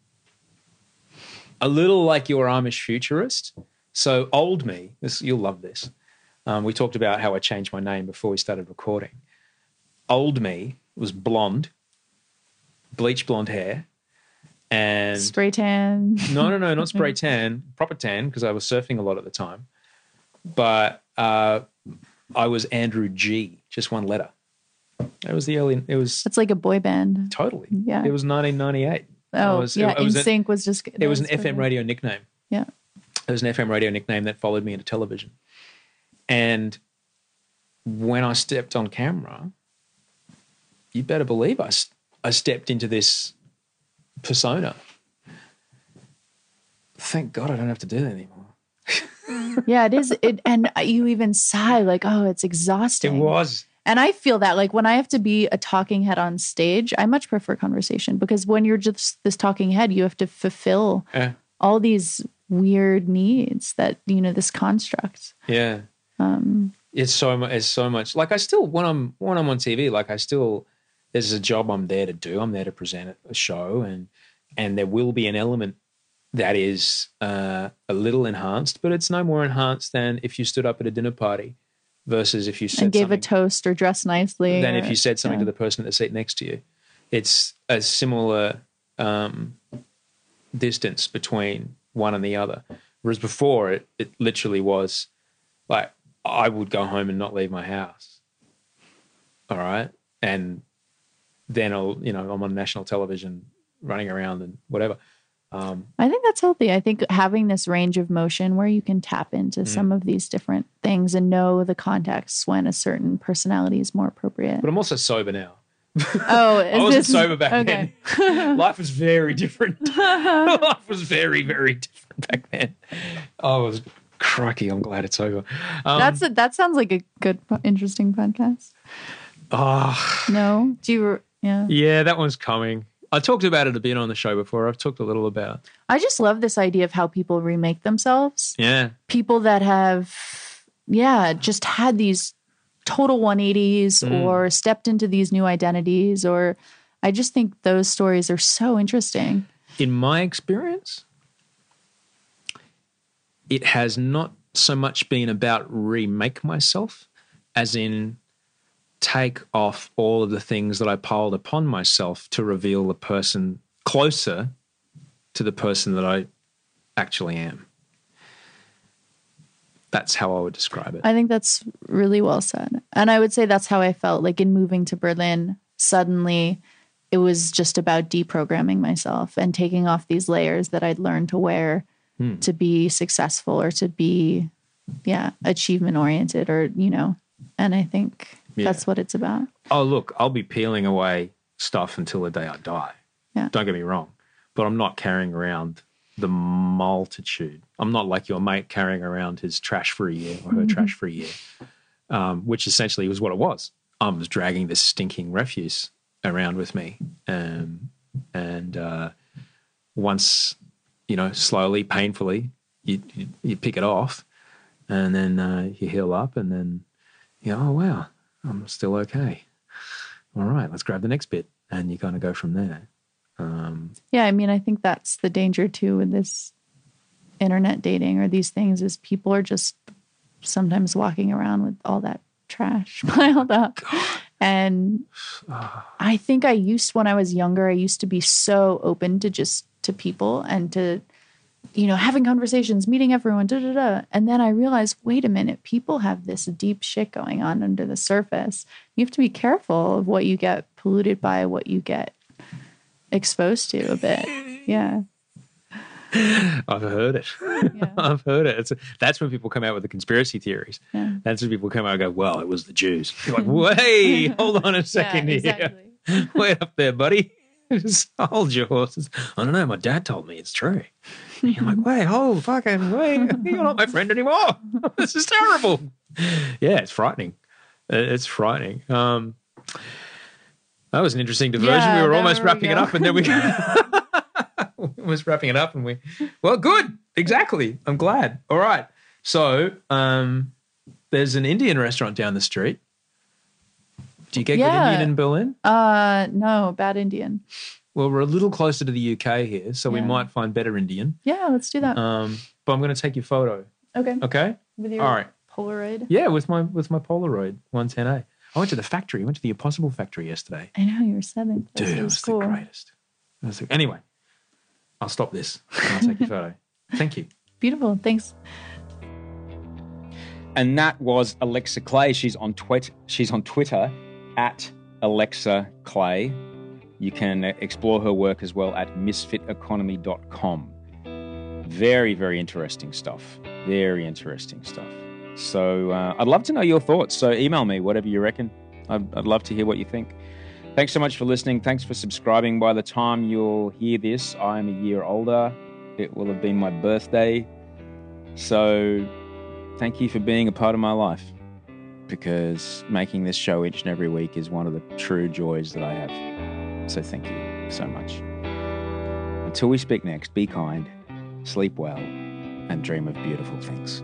a little like your Amish futurist. So old me, this you'll love this. Um, we talked about how I changed my name before we started recording. Old me was blonde, bleach blonde hair, and Spray tan. no, no, no, not spray tan, proper tan, because I was surfing a lot at the time. But uh, I was Andrew G, just one letter. It was the early. It was It's like a boy band. totally. Yeah. It was 1998. Oh, was- yeah. it was an- NSYNC was just. It was an FM radio nickname. Yeah. It was an FM radio nickname that followed me into television. And when I stepped on camera, you better believe I, I stepped into this persona. Thank God I don't have to do that anymore. Yeah, it is. It and you even sigh like, oh, it's exhausting. It was. And I feel that like when I have to be a talking head on stage, I much prefer conversation because when you're just this talking head, you have to fulfill Yeah. all these weird needs that you know this construct. Yeah. Um, It's so much. It's so much. Like I still when I'm when I'm on TV, like I still there's a job I'm there to do. I'm there to present a show, and and there will be an element that is uh, a little enhanced, but it's no more enhanced than if you stood up at a dinner party versus if you said and gave a toast or dressed nicely. than or- if you said something yeah. to the person at the seat next to you. It's a similar um, distance between one and the other. Whereas before, it, it literally was like I would go home and not leave my house. All right. And then I'll, you know, I'm on national television running around and whatever. Um, I think that's healthy. I think having this range of motion where you can tap into Mm. some of these different things and know the context when a certain personality is more appropriate. but I'm also sober now. Oh, I wasn't this- sober back okay. then. Life was very different. Life was very, very different back then. I was crikey. I'm glad it's over. Um, That's a, that sounds like a good, interesting podcast. oh, No, do you? Yeah, yeah, that one's coming. I talked about it a bit on the show before. I've talked a little about. I just love this idea of how people remake themselves. Yeah, People that have, yeah, just had these total 180s Mm. or stepped into these new identities, or I just think those stories are so interesting. in my experience, it has not so much been about remake myself, as in take off all of the things that I piled upon myself to reveal the person closer to the person that I actually am. That's how I would describe it. I think that's really well said. And I would say that's how I felt like in moving to Berlin. Suddenly, it was just about deprogramming myself and taking off these layers that I'd learned to wear Hmm. to be successful or to be, yeah, achievement oriented or, you know, and I think Yeah. that's what it's about. oh, look, I'll be peeling away stuff until the day I die. Yeah. Don't get me wrong, but I'm not carrying around the multitude. I'm not like your mate carrying around his trash for a year or her trash for a year, um, which essentially was what it was. I was dragging this stinking refuse around with me, um, and uh, once you know, slowly, painfully, you, you you pick it off, and then uh, you heal up, and then you know, oh wow, I'm still okay. All right, let's grab the next bit, and you kind of go from there. Um, Yeah, I mean, I think that's the danger too with this internet dating or these things is people are just sometimes walking around with all that trash piled up. And I think I used when I was younger, I used to be so open to just to people and to you know, having conversations, meeting everyone, da da da. And then I realized, wait a minute, people have this deep shit going on under the surface. You have to be careful of what you get polluted by, what you get exposed to a bit. Yeah. I've heard it. I've heard it. It's, that's when people come out with the conspiracy theories. Yeah. That's when people come out and go, well, it was the Jews. You're like, wait, hold on a second here. Wait up there, buddy. Just hold your horses. I don't know. My dad told me it's true. And you're like, wait, hold fucking wait. You're not my friend anymore. this is terrible. Yeah, it's frightening. Uh, It's frightening. Um, that was an interesting diversion. Yeah, we were almost we wrapping it up, and then we we was wrapping it up, and we well, good, exactly. I'm glad. All right. So, um, there's an Indian restaurant down the street. Do you get Yeah. good Indian in Berlin? Uh no, bad Indian. Well, we're a little closer to the UK here, so we might find better Indian. Yeah, let's do that. Um, but I'm going to take your photo. okay. Okay. With your All right. Polaroid. Yeah, with my with my Polaroid 110A. I went to the factory. I went to the Impossible factory yesterday. I know you were seven. Dude, it it was was cool. the greatest. Was the- anyway, I'll stop this. and I'll take your photo. Thank you. Beautiful. Thanks. And that was Alexa Clay. She's on twit. She's on Twitter at Alexa Clay. You can explore her work as well at misfiteconomy.com. Very, very interesting stuff. Very interesting stuff. So uh, I'd love to know your thoughts. So email me, whatever you reckon. I'd, I'd love to hear what you think. Thanks so much for listening. Thanks for subscribing. By the time you'll hear this, I'm a year older. It will have been my birthday. So thank you for being a part of my life because making this show each and every week is one of the true joys that I have. So thank you so much. Until we speak next, be kind, sleep well, and dream of beautiful things.